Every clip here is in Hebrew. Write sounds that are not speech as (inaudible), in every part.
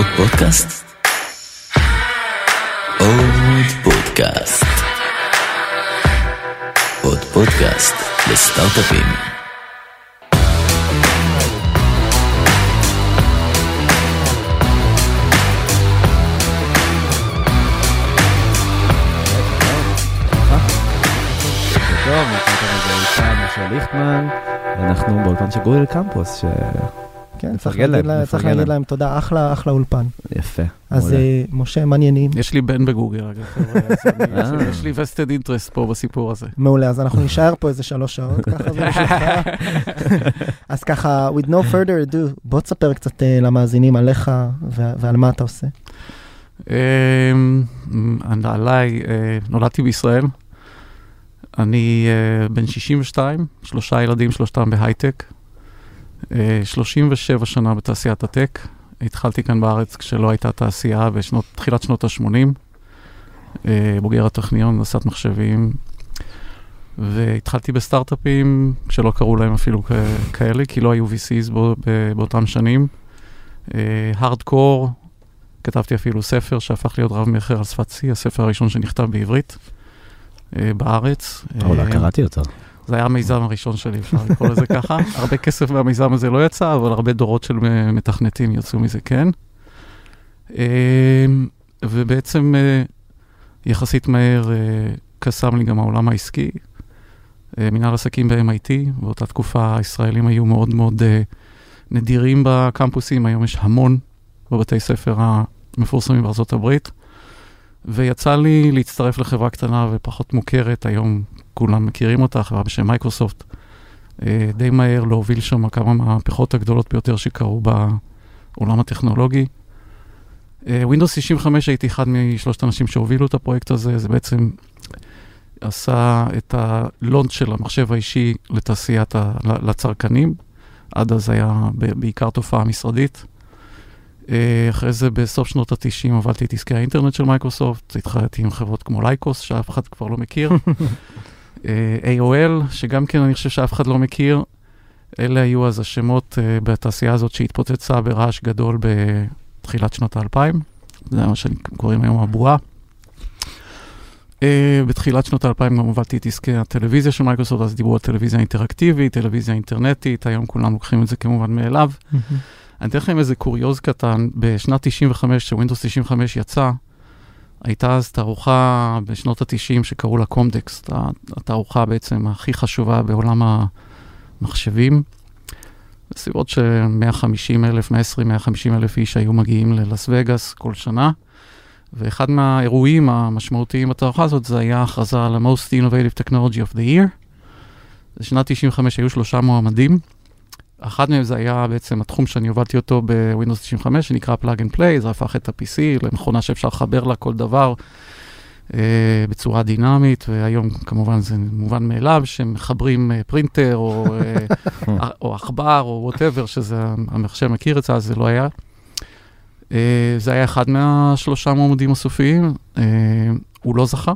עוד פודקאסט? עוד פודקאסט. עוד פודקאסט לסטארט-אפים. טוב, נתת לזה איתן, משה ליכטמן, ואנחנו באולפן של גוגל קמפוס, ש... כן, צריך להגיד להם, לה- צריך להגיד להם. להם תודה, אחלה, אחלה אולפן. יפה. אז. אה, משה, מעניינים. יש לי בן בגוגל, אגב, חבר'ה, (laughs) אה. יש לי vested interest פה בסיפור הזה. מעולה, אז אנחנו נישאר פה איזה שלוש שעות, ככה זה בשבילך. (laughs) אז ככה, with no further ado, בוא תספר קצת אה, למאזינים עליך ו- ועל מה אתה עושה. אמ, עליי, אה, נולדתי בישראל. אני אה, בן 62, שלושה ילדים, שלושתם בהייטק. אה, 37 שנה בתעשיית הטק. התחלתי כאן בארץ כשלא הייתה תעשייה בתחילת שנות ה-80. בוגר הטכניון, הנדסת מחשבים. והתחלתי בסטארט-אפים שלא קראו להם אפילו כ- כאלה, כי לא היו VCs בו, ב- באותם שנים. הארדקור, כתבתי אפילו ספר שהפך להיות רב מכר על שפת C, הספר הראשון שנכתב בעברית אה, בארץ. אולי אה, קראתי אותו. זה היה המיזם הראשון שלי, אפשר לקרוא לזה ככה. (laughs) הרבה כסף מהמיזם הזה לא יצא, אבל הרבה דורות של אה, מתכנתים יצאו מזה כן. אה, ובעצם אה, יחסית מהר אה, קסם לי גם העולם העסקי. מנהל עסקים ב-MIT, באותה תקופה הישראלים היו מאוד מאוד נדירים בקמפוסים, היום יש המון בבתי ספר המפורסמים בארצות הברית. ויצא לי להצטרף לחברה קטנה ופחות מוכרת, היום כולם מכירים אותה, חברה בשם מייקרוסופט. אה, די מהר להוביל שם כמה מהמהפכות הגדולות ביותר שקרו בעולם הטכנולוגי. אה, Windows 65 הייתי אחד משלושת האנשים שהובילו את הפרויקט הזה, זה בעצם עשה את הלונץ' של המחשב האישי לתעשיית, ה- לצרכנים. עד אז היה בעיקר תופעה משרדית. אה, אחרי זה בסוף שנות ה-90 הובלתי את עסקי האינטרנט של מייקרוסופט, התחלתי עם חברות כמו Lycos, שאף אחד כבר לא מכיר. (laughs) אה, AOL, שגם כן אני חושב שאף אחד לא מכיר. אלה היו אז השמות uh, בתעשייה הזאת שהתפוצצה ברעש גדול בתחילת שנות האלפיים. זה מה שקוראים היום הבועה. Uh, בתחילת שנות האלפיים גם הובלתי את עסקי הטלוויזיה של מייקרוסופט, אז דיברו על טלוויזיה אינטראקטיבית, טלוויזיה אינטרנטית, היום כולם לוקחים את זה כמובן מאליו. אני אתן לכם איזה קוריוז קטן, בשנת 95, כשווינדוס 95 יצא, הייתה אז תערוכה בשנות ה-90 שקראו לה קומדקס, התערוכה בעצם הכי חשובה בעולם המחשבים. בסביבות של 150 אלף, 120, 150 אלף איש היו מגיעים ללאס וגאס כל שנה. ואחד מהאירועים המשמעותיים בתערוכה הזאת זה היה הכרזה על ה-Most Innovative Technology of the Year. בשנת 95 היו שלושה מועמדים. אחד מהם זה היה בעצם התחום שאני הובלתי אותו ב-Windows 95, שנקרא Plug and Play, זה הפך את ה-PC למכונה שאפשר לחבר לה כל דבר אה, בצורה דינמית, והיום כמובן זה מובן מאליו שמחברים אה, printer או, אה, (laughs) או עכבר או whatever, שזה המחשב מכיר את זה, אז זה לא היה. אה, זה היה אחד מהשלושה מועמדים הסופיים, אה, הוא לא זכה.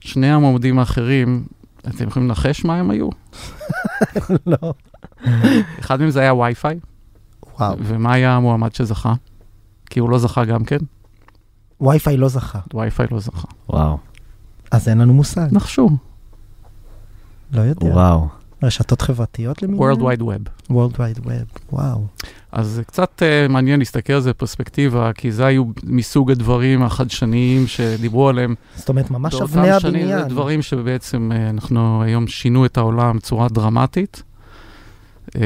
שני המועמדים האחרים, אתם יכולים לנחש מה הם היו? (laughs) לא. (laughs) אחד מהם זה היה וי-פיי, וואו, ומה היה המועמד שזכה? כי הוא לא זכה גם כן, וי-פיי לא זכה, וי-פיי לא זכה. וואו, אז אין לנו מושג, נחשו, לא יודע. וואו. רשתות חברתיות למיניהן? World Wide Web. World Wide Web, וואו. אז זה קצת uh, מעניין להסתכל על זה בפרספקטיבה, כי זה היו מסוג הדברים החדשניים שדיברו עליהם. זאת אומרת, ממש באותם אבני שנים הבניין. זה דברים שבעצם uh, אנחנו היום שינו את העולם בצורה דרמטית. Uh,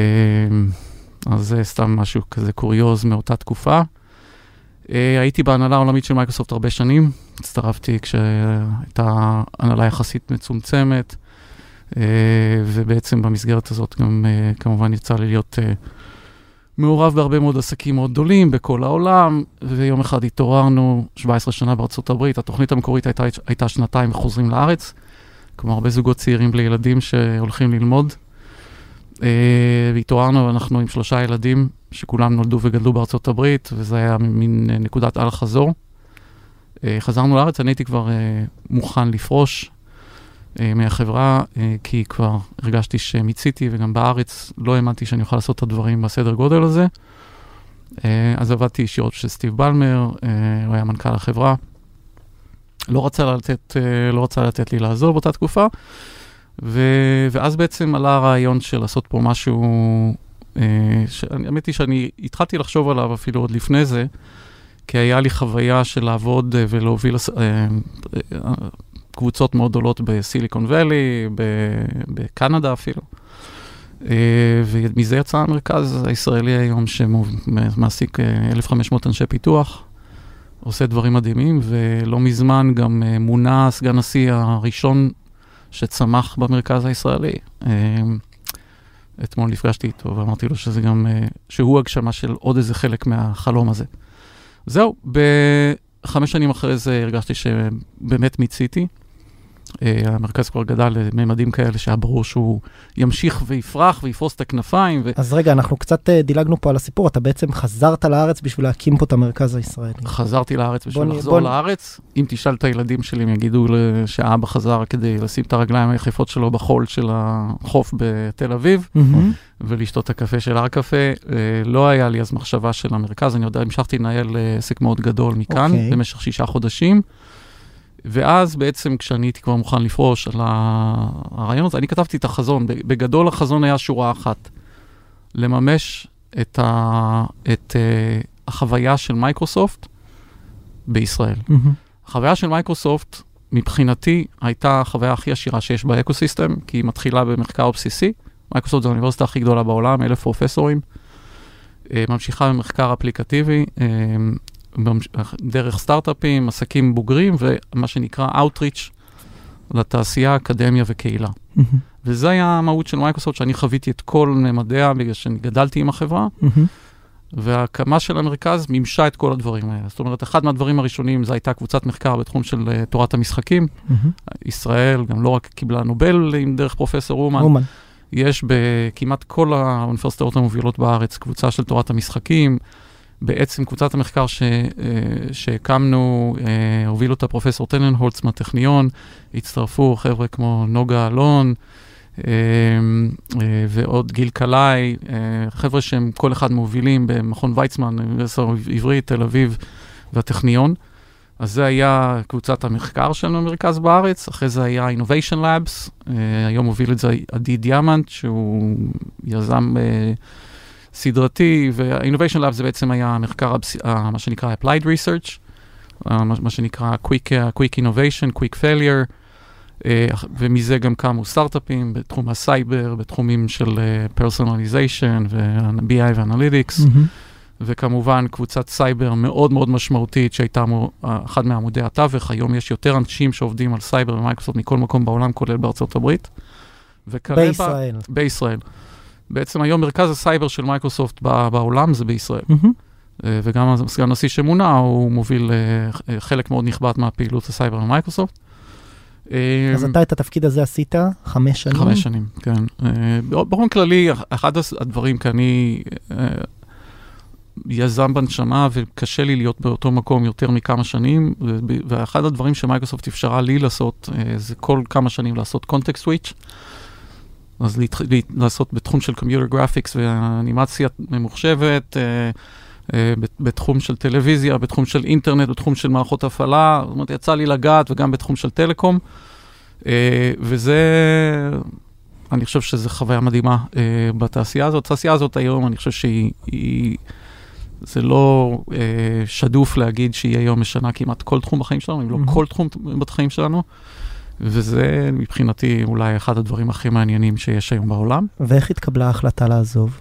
אז זה סתם משהו כזה קוריוז מאותה תקופה. Uh, הייתי בהנהלה העולמית של מייקרוסופט הרבה שנים, הצטרפתי כשהייתה הנהלה יחסית מצומצמת, uh, ובעצם במסגרת הזאת גם uh, כמובן יצא לי להיות מעורב בהרבה מאוד עסקים מאוד גדולים בכל העולם, ויום אחד התעוררנו, 17 שנה בארצות הברית, התוכנית המקורית הייתה, הייתה שנתיים וחוזרים לארץ, כמו הרבה זוגות צעירים בלי ילדים שהולכים ללמוד. Uh, והתעוררנו, אנחנו עם שלושה ילדים שכולם נולדו וגדלו בארצות הברית, וזה היה מין uh, נקודת אל חזור. Uh, חזרנו לארץ, אני הייתי כבר מוכן לפרוש מהחברה, כי כבר הרגשתי שמיציתי, וגם בארץ לא האמנתי שאני אוכל לעשות את הדברים בסדר גודל הזה. אה, אז עבדתי ישירות של סטיב בלמר, אה, הוא היה מנכ"ל החברה. לא רצה לתת, אה, לא רצה לתת לי לעזוב באותה תקופה, ו, ואז בעצם עלה הרעיון של לעשות פה משהו, אה, האמת היא שאני התחלתי לחשוב עליו אפילו עוד לפני זה, כי היה לי חוויה של לעבוד אה, ולהוביל אה, קבוצות מאוד גדולות בסיליקון ואלי, ב- בקנדה אפילו. ומזה יצא המרכז הישראלי היום שמעסיק אה, 1,500 אנשי פיתוח, עושה דברים מדהימים, ולא מזמן גם מונה סגן הנשיא הראשון שצמח במרכז הישראלי. אה, אתמול נפגשתי איתו ואמרתי לו שזה גם, אה, שהוא הגשמה של עוד איזה חלק מהחלום הזה. זהו, בחמש שנים אחרי זה הרגשתי שבאמת מיציתי. אה, המרכז כבר גדל לממדים כאלה שהיה ברור שהוא ימשיך ויפרח ויפרוס את הכנפיים. ו... אז רגע, אנחנו קצת אה, דילגנו פה על הסיפור, אתה בעצם חזרת לארץ בשביל להקים פה את המרכז הישראלי. חזרתי לארץ בשביל בוא לחזור בוא לארץ. אם תשאל את הילדים שלי, הם יגידו שהאבא חזר כדי לשים את הרגליים היחפות שלו בחול של החוף בתל אביב, מהמם. ולשתות את הקפה של הר קפה. אה, לא היה לי אז מחשבה של המרכז, אני יודע, המשכתי לנהל עסק מאוד גדול מכאן, אוקיי. במשך שישה חודשים. ואז בעצם כשאני הייתי כבר מוכן לפרוש על הרעיון הזה, אני כתבתי את החזון. בגדול החזון היה שורה אחת, לממש את, ה, את אה, החוויה של מייקרוסופט בישראל. מהמם. החוויה של מייקרוסופט, מבחינתי, הייתה החוויה הכי עשירה שיש באקוסיסטם, כי היא מתחילה במחקר בסיסי. מייקרוסופט זו האוניברסיטה הכי גדולה בעולם, אלף פרופסורים. אה, ממשיכה במחקר אפליקטיבי, אה, דרך סטארט-אפים, עסקים בוגרים, ומה שנקרא Outreach לתעשייה, אקדמיה וקהילה. מהמם. וזה היה המהות של מייקרוסופט, שאני חוויתי את כל ממדיה בגלל שאני גדלתי עם החברה, מהמם. וההקמה של המרכז מימשה את כל הדברים האלה. זאת אומרת, אחד מהדברים הראשונים, זו הייתה קבוצת מחקר בתחום של uh, תורת המשחקים. מהמם. ישראל גם לא רק קיבלה נובל עם דרך פרופסור אומן, אומן. יש בכמעט כל האוניברסיטאות המובילות בארץ קבוצה של תורת המשחקים. בעצם קבוצת המחקר ש, אה, שהקמנו, אה, הוביל אותה פרופסור טננהולץ מהטכניון, הצטרפו חבר'ה כמו נוגה אלון אה, ועוד גיל קלעי, חבר'ה שהם כל אחד מובילים במכון ויצמן, אוניברסיטה עברית, תל אביב והטכניון. אז זה היה קבוצת המחקר שלנו במרכז בארץ, אחרי זה היה Innovation Labs, היום מוביל את זה עדי דיאמנט, שהוא יזם uh, סדרתי, וה-Innovation Labs זה בעצם היה המחקר, uh, מה שנקרא Applied Research, אה, מה, שנקרא Quick, אה, quick Innovation, Quick Failure, ומזה גם קמו סטארט-אפים בתחום הסייבר, בתחומים של Personalization ו-BI ו-Analytics. מהמם. וכמובן קבוצת סייבר מאוד מאוד משמעותית שהייתה אחד מעמודי התווך. היום יש יותר אנשים שעובדים על סייבר במייקרוסופט מכל מקום בעולם, כולל בארצות הברית. וכרגע- בישראל. בישראל. בעצם היום מרכז הסייבר של מייקרוסופט בעולם זה בישראל. אה, וגם הסגן הנשיא שמונה, הוא מוביל אה, אה, חלק מאוד נכבד מהפעילות הסייבר במייקרוסופט. אז אתה את התפקיד הזה עשית חמש שנים? חמש שנים, כן. באופן כללי, אחד הדברים, כי אני יזם בנשמה וקשה לי להיות באותו מקום יותר מכמה שנים, ואחד הדברים שמייקרוסופט אפשרה לי לעשות, זה כל כמה שנים לעשות context switch. אז להתח... להת- לעשות בתחום של Computer Graphics ואנימציה ממוחשבת, אה, אה, בת- בתחום של טלוויזיה, בתחום של אינטרנט, בתחום של מערכות הפעלה, זאת אומרת, יצא לי לגעת וגם בתחום של טלקום. אה, וזה, אני חושב שזו חוויה מדהימה אה, בתעשייה הזאת. התעשייה הזאת היום, אני חושב שהיא, היא, זה לא אה, שדוף להגיד שהיא היום משנה כמעט כל תחום בחיים שלנו, אם לא Mhm. כל תחום בחיים שלנו. וזה מבחינתי אולי אחד הדברים הכי מעניינים שיש היום בעולם. ואיך התקבלה ההחלטה לעזוב?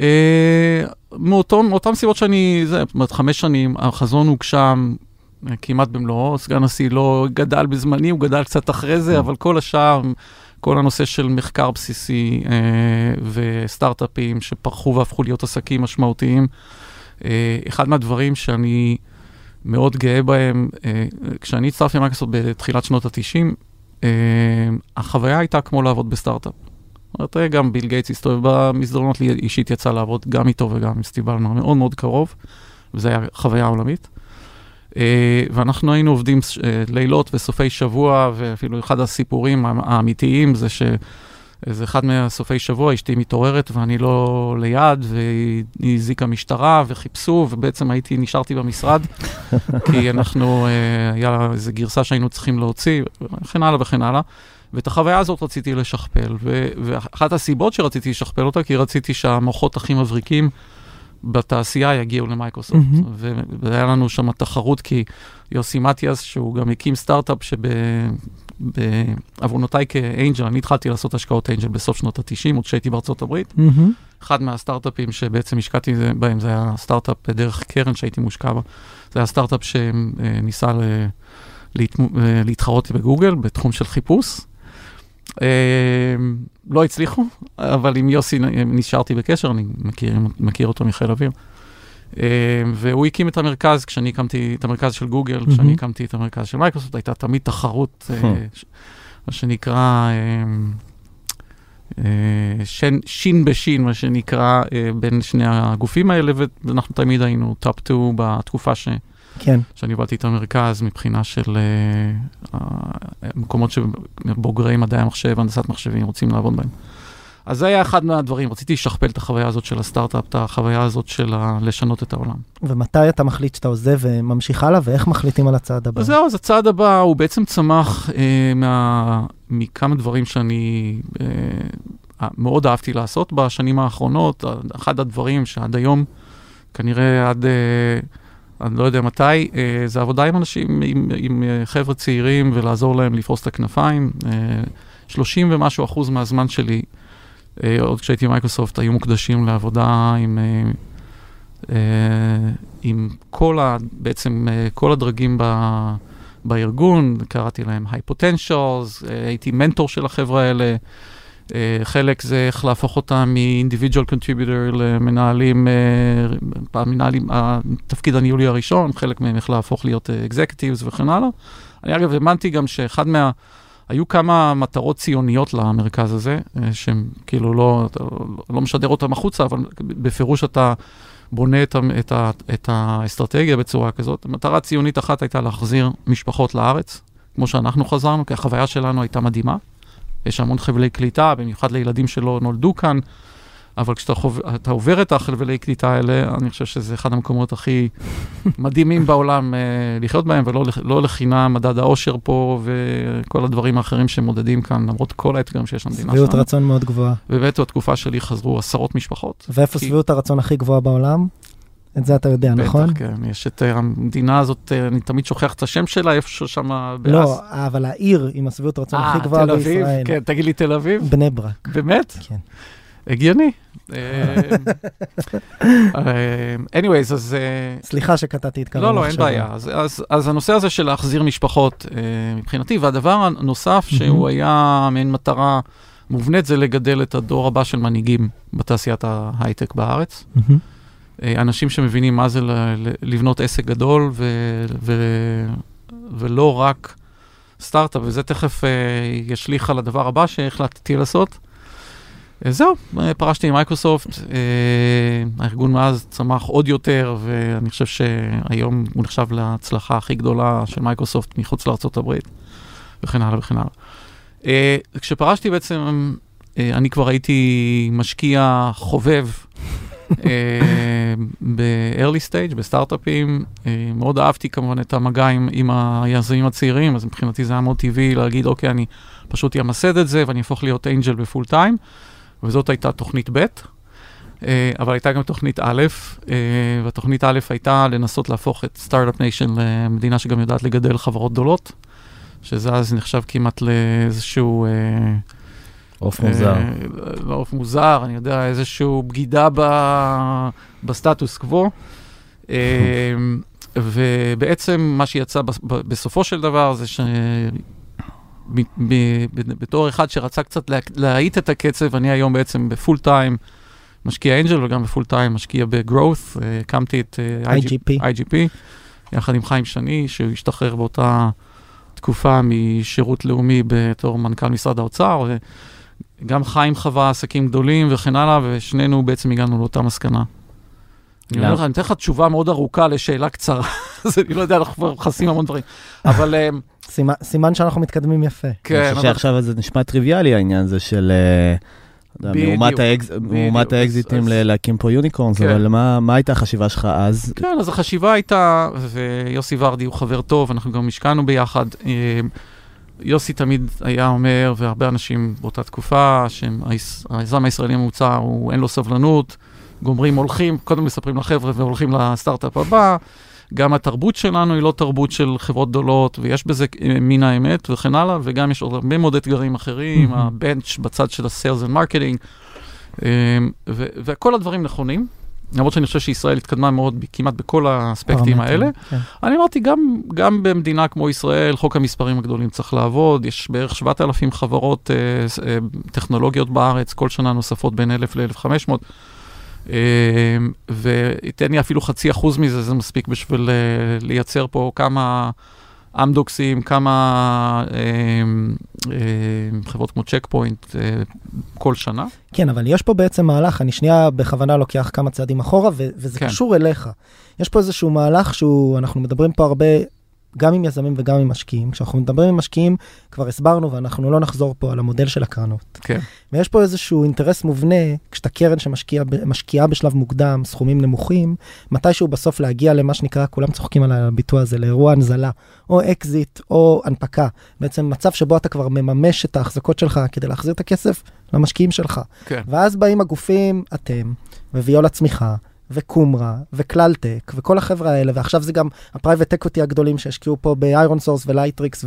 אה, מאותו- מאותן סיבות שאני, זה, זאת חמש שנים, החזון הוגשם אה, כמעט במלואו, סגן הנשיא לא גדל בזמני, הוא גדל קצת אחרי זה, אבל כל השאר, כל הנושא של מחקר בסיסי אה, וסטארט-אפים שפרחו והפכו להיות עסקים משמעותיים, אה, אחד מהדברים שאני מאוד גאה בהם, אה, כשאני הצטרפתי למייקרוסופט בתחילת שנות ה-90, אה, החוויה הייתה כמו לעבוד בסטארט-אפ. זאת אומרת, גם ביל גייטס הסתובב במסדרונות, לי אישית יצא לעבוד גם איתו וגם עם סטיב בלמר מאוד מאוד קרוב, וזו הייתה חוויה עולמית. אה, ואנחנו היינו עובדים אה, לילות וסופי שבוע, ואפילו אחד הסיפורים האמיתיים זה איזה אחד מהסופי שבוע, אשתי מתעוררת ואני לא ליד, והיא הזעיקה משטרה וחיפשו, ובעצם הייתי, נשארתי במשרד, (laughs) כי אנחנו, אה, היה איזו גרסה שהיינו צריכים להוציא, וכן הלאה וכן הלאה. ואת החוויה הזאת רציתי לשכפל, ו- ואחת הסיבות שרציתי לשכפל אותה, כי רציתי שהמוחות הכי מבריקים בתעשייה יגיעו למייקרוסופט. ו- והיה לנו שם תחרות, כי יוסי מתיאס, שהוא גם הקים סטארט-אפ שבעוונותיי כאנג'ל, אני התחלתי לעשות השקעות אנג'ל בסוף שנות ה-90, עוד כשהייתי בארצות הברית. מהמם. אחד מהסטארט-אפים שבעצם השקעתי בהם, זה היה סטארט-אפ דרך קרן שהייתי מושקע בה. זה היה סטארט-אפ שניסה ל- להתמו- אה, להתחרות בגוגל בתחום של חיפוש. אה, לא הצליחו, אבל עם יוסי נשארתי בקשר, אני מכיר, מכיר אותו מחיל אוויר. אה, והוא הקים את המרכז, כשאני הקמתי את המרכז של גוגל. כשאני הקמתי את המרכז של מייקרוסופט, הייתה תמיד תחרות, אה, ש- מה שנקרא, אה, אה, shin בשין, מה שנקרא, אה, בין שני הגופים האלה, ואנחנו תמיד היינו top 2 בתקופה ש, כן. שאני הובלתי את המרכז מבחינה של אה, המקומות שבוגרי מדעי המחשב, הנדסת מחשבים, רוצים לעבוד בהם. אז זה היה אחד מהדברים, רציתי לשכפל את החוויה הזאת של הסטארט-אפ, את החוויה הזאת של ה- לשנות את העולם. ומתי אתה מחליט שאתה עוזב וממשיך הלאה, ואיך מחליטים על הצעד הבא? אז זהו, אז הצעד הבא הוא בעצם צמח אה, מה, מכמה דברים שאני אה, מאוד אהבתי לעשות בשנים האחרונות. אחד הדברים שעד היום, כנראה עד, אה, אני לא יודע מתי, אה, זה עבודה עם אנשים, עם, עם אה, חבר'ה צעירים ולעזור להם לפרוס את הכנפיים. אה, 30 ומשהו אחוז מהזמן שלי, עוד כשהייתי במייקרוסופט, היו מוקדשים לעבודה עם... אה, אה, עם כל ה... בעצם אה, כל הדרגים ב, בארגון, קראתי להם היי פוטנציאלס, הייתי מנטור של החבר'ה האלה. אה, חלק זה איך להפוך אותם מ-individual contributor למנהלים, אה, המנהלים, התפקיד הניהולי הראשון, חלק מהם איך להפוך להיות אה, executives וכן הלאה. אני אגב האמנתי גם שאחד מה... היו כמה מטרות ציוניות למרכז הזה, אה, שהם כאילו לא, לא משדר אותם החוצה, אבל בפירוש אתה בונה את, את, את האסטרטגיה בצורה כזאת. המטרה הציונית אחת הייתה להחזיר משפחות לארץ, כמו שאנחנו חזרנו, כי החוויה שלנו הייתה מדהימה. יש המון חבלי קליטה, במיוחד לילדים שלא נולדו כאן, אבל כשאתה חוב, עובר את החבלי קליטה האלה, אני חושב שזה אחד המקומות הכי מדהימים בעולם אה, לחיות בהם, ולא לא לחינם מדד האושר פה וכל הדברים האחרים שמודדים כאן, למרות כל האתגרים שיש למדינה שביעות שלנו. רצון מאוד גבוהה. ובאמת בתקופה שלי חזרו עשרות משפחות. ואיפה כי- שביעות הרצון הכי גבוהה בעולם? את זה אתה יודע, נכון? בטח, כן, יש את אה, המדינה הזאת, אה, אני תמיד שוכח את השם שלה, איפשהו שם לא, אבל העיר עם השביעות רצון הכי גבוהה אה, תל אביב, בישראל. כן, תגיד לי תל אביב, בני ברק, באמת? כן. הגיוני. אה, אה, anyways, אז... אה, סליחה שקטעתי את קו לא, לא, אין. בעיה. אז, אז, אז הנושא הזה של להחזיר משפחות, מבחינתי, והדבר הנוסף. שהוא היה מעין מטרה מובנית, זה לגדל את הדור הבא של מנהיגים בתעשיית ההייטק בארץ. אנשים שמבינים מה זה לבנות עסק גדול, ו, ו, ולא רק סטארט-אפ, וזה תכף ישליך על הדבר הבא שהחלטתי לעשות. אה, זהו, אה, פרשתי ממייקרוסופט, אה, הארגון מאז צמח עוד יותר, ואני חושב שהיום הוא נחשב להצלחה הכי גדולה של מייקרוסופט מחוץ לארה"ב, וכן הלאה וכן הלאה. אה, כשפרשתי בעצם, אני כבר הייתי משקיע חובב ב-early stage, בסטארט-אפים. מאוד אהבתי כמובן את המגע עם, עם היזמים הצעירים, אז מבחינתי זה היה מאוד טבעי להגיד, אוקיי, אני פשוט אמסד את זה ואני אהפוך להיות angel ב-full time, וזאת הייתה תוכנית ב'. אה, אבל הייתה גם תוכנית א', אה, והתוכנית א' הייתה לנסות להפוך את סטארט-אפ nation למדינה שגם יודעת לגדל חברות גדולות, שזה אז נחשב כמעט לאיזשהו... אה, עוף מוזר. לא עוף מוזר, אני יודע, איזושהי בגידה ב, בסטטוס קוו. (laughs) ובעצם מה שיצא בסופו של דבר זה ש... בתור אחד שרצה קצת לה- להאיט את הקצב, אני היום בעצם בפול טיים משקיע אנג'ל וגם בפול טיים משקיע בגרואות. אה, הקמתי את אה, IGP. IGP, יחד עם חיים שני, שהוא השתחרר באותה תקופה משירות לאומי בתור מנכ"ל משרד האוצר. גם חיים חווה עסקים גדולים וכן הלאה, ושנינו בעצם הגענו לאותה מסקנה. אני אומר? לך, אני אתן לך תשובה מאוד ארוכה לשאלה קצרה. (laughs) אז אני לא יודע, אנחנו כבר מכסים המון דברים. אבל אה, סימן- שאנחנו מתקדמים יפה. כן, אני חושב שעכשיו זה נשמע טריוויאלי העניין הזה של... אה, מהומת האקזיטים להקים פה יוניקורנס, כן. אבל מה מה הייתה החשיבה שלך אז? כן, אז החשיבה הייתה, ויוסי ורדי הוא חבר טוב, אנחנו גם השקענו ביחד. אה, יוסי תמיד היה אומר, והרבה אנשים באותה תקופה, שהיזם הישראלי הממוצע, אין לו סבלנות, גומרים, הולכים, קודם מספרים לחבר'ה והולכים לסטארט-אפ הבא. גם התרבות שלנו היא לא תרבות של חברות גדולות, ויש בזה אה, מן האמת וכן הלאה, וגם יש עוד הרבה מאוד אתגרים אחרים, מהמם. הבנץ' בצד של marketing, אה, ו- וכל הדברים נכונים. למרות שאני חושב שישראל התקדמה מאוד כמעט בכל האספקטים האלה. כן. אני אמרתי, גם, גם במדינה כמו ישראל, חוק המספרים הגדולים צריך לעבוד, יש בערך 7,000 חברות אה, אה, טכנולוגיות בארץ, כל שנה נוספות בין 1,000 ל-1,500, אה, ותן לי אפילו חצי אחוז מזה, זה מספיק בשביל אה, לייצר פה כמה אמדוקסים, כמה אה, אה, חברות כמו צ'ק פוינט אה, כל שנה. כן, אבל יש פה בעצם מהלך, אני שנייה בכוונה לוקח כמה צעדים אחורה, וזה כן. קשור אליך. יש פה איזשהו מהלך שהוא, אנחנו מדברים פה הרבה, גם עם יזמים וגם עם משקיעים. כשאנחנו מדברים עם משקיעים, כבר הסברנו, ואנחנו לא נחזור פה על המודל של הקרנות. כן. ויש פה איזשהו אינטרס מובנה, כשאתה קרן שמשקיעה משקיעה בשלב מוקדם, סכומים נמוכים, מתישהו בסוף להגיע למה שנקרא, כולם צוחקים על הביטוי הזה, לאירוע הנזלה, או אקזיט, או הנפקה. בעצם מצב שבו אתה כבר מממש את ההחזקות שלך כדי להחזיר את הכסף למשקיעים שלך. כן. ואז באים הגופים, אתם, וויולה צמיחה, וקומרה, וכללטק, וכל החבר'ה האלה, ועכשיו זה גם ה-private equity הגדולים שהשקיעו פה באיירון סורס ולייטריקס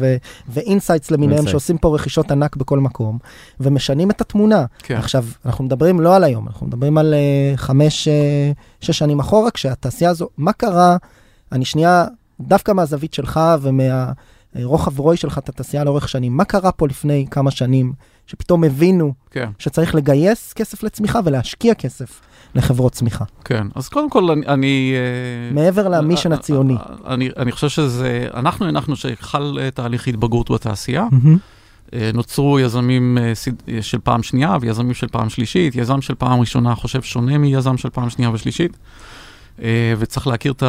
ואינסייטס למיניהם, Insights. שעושים פה רכישות ענק בכל מקום, ומשנים את התמונה. כן. עכשיו, אנחנו מדברים לא על היום, אנחנו מדברים על אה, חמש, אה, שש שנים אחורה, כשהתעשייה הזו, מה קרה, אני שנייה, דווקא מהזווית שלך ומהרוחב רוי שלך את התעשייה לאורך שנים, מה קרה פה לפני כמה שנים, שפתאום הבינו כן. שצריך לגייס כסף לצמיחה ולהשקיע כסף לחברות צמיחה, כן, אז קודם כל אני... אני אה, מעבר למישן הציוני. אני, אני חושב שזה, אנחנו הנחנו שחל אה, תהליך התבגרות בתעשייה. אה, נוצרו יזמים אה, אה, של פעם שנייה ויזמים של פעם שלישית. יזם של פעם ראשונה חושב שונה מיזם של פעם שנייה ושלישית, אה, וצריך להכיר את,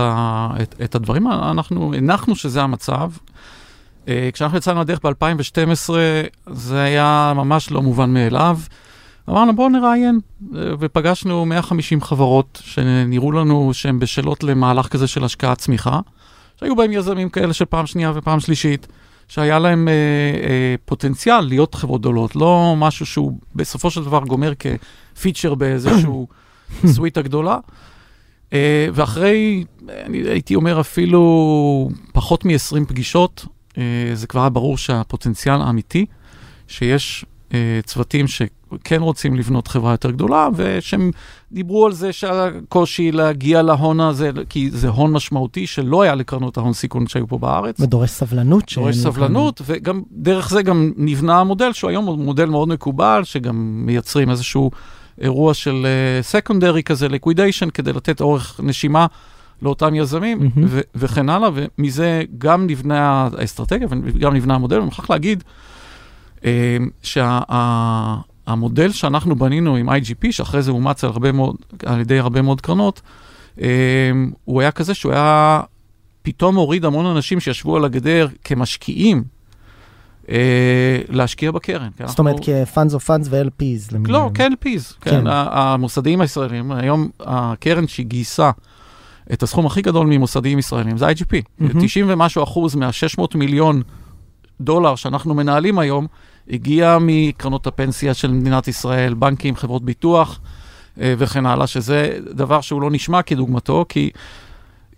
את, את הדברים. אנחנו הנחנו שזה המצב. אה, כשאנחנו יצאנו לדרך ב-2012, זה היה ממש לא מובן מאליו. אמרנו, בואו נראיין, אה, ופגשנו 150 חברות שנראו לנו שהן בשלות למהלך כזה של השקעת צמיחה, שהיו בהם יזמים כאלה של פעם שנייה ופעם שלישית, שהיה להם אה, אה, פוטנציאל להיות חברות גדולות, לא משהו שהוא בסופו של דבר גומר כפיצ'ר באיזשהו (coughs) סוויטה גדולה. אה, ואחרי, אני הייתי אומר אפילו פחות מ-20 פגישות, אה, זה כבר היה ברור שהפוטנציאל האמיתי, שיש צוותים שכן רוצים לבנות חברה יותר גדולה, ושהם דיברו על זה שהקושי להגיע להון הזה, כי זה הון משמעותי שלא היה לקרנות ההון סיכון שהיו פה בארץ. ודורש סבלנות. דורש סבלנות, וגם דרך זה גם נבנה המודל, שהוא היום מודל מאוד מקובל, שגם מייצרים איזשהו אירוע של סקונדרי כזה, ליקווידיישן, כדי לתת אורך נשימה לאותם יזמים, מהמם. ו- וכן הלאה, ומזה גם נבנה האסטרטגיה וגם נבנה המודל, ואני מוכרח להגיד אה, שהמודל שאנחנו בנינו עם IGP, שאחרי זה אומץ על, הרבה מאוד, על ידי הרבה מאוד קרנות, אה, הוא היה כזה שהוא היה פתאום הוריד המון אנשים שישבו על הגדר כמשקיעים אה, להשקיע בקרן. כי זאת אומרת, כ-funds of funds ו-LPs. לא, כ-LPs, כן. כן, ה- המוסדיים הישראלים, היום הקרן שגייסה את הסכום הכי גדול ממוסדיים ישראלים זה IGP. מהמם. 90 ומשהו אחוז מה-600 מיליון דולר שאנחנו מנהלים היום, הגיע מקרנות הפנסיה של מדינת ישראל, בנקים, חברות ביטוח אה, וכן הלאה, שזה דבר שהוא לא נשמע כדוגמתו, כי...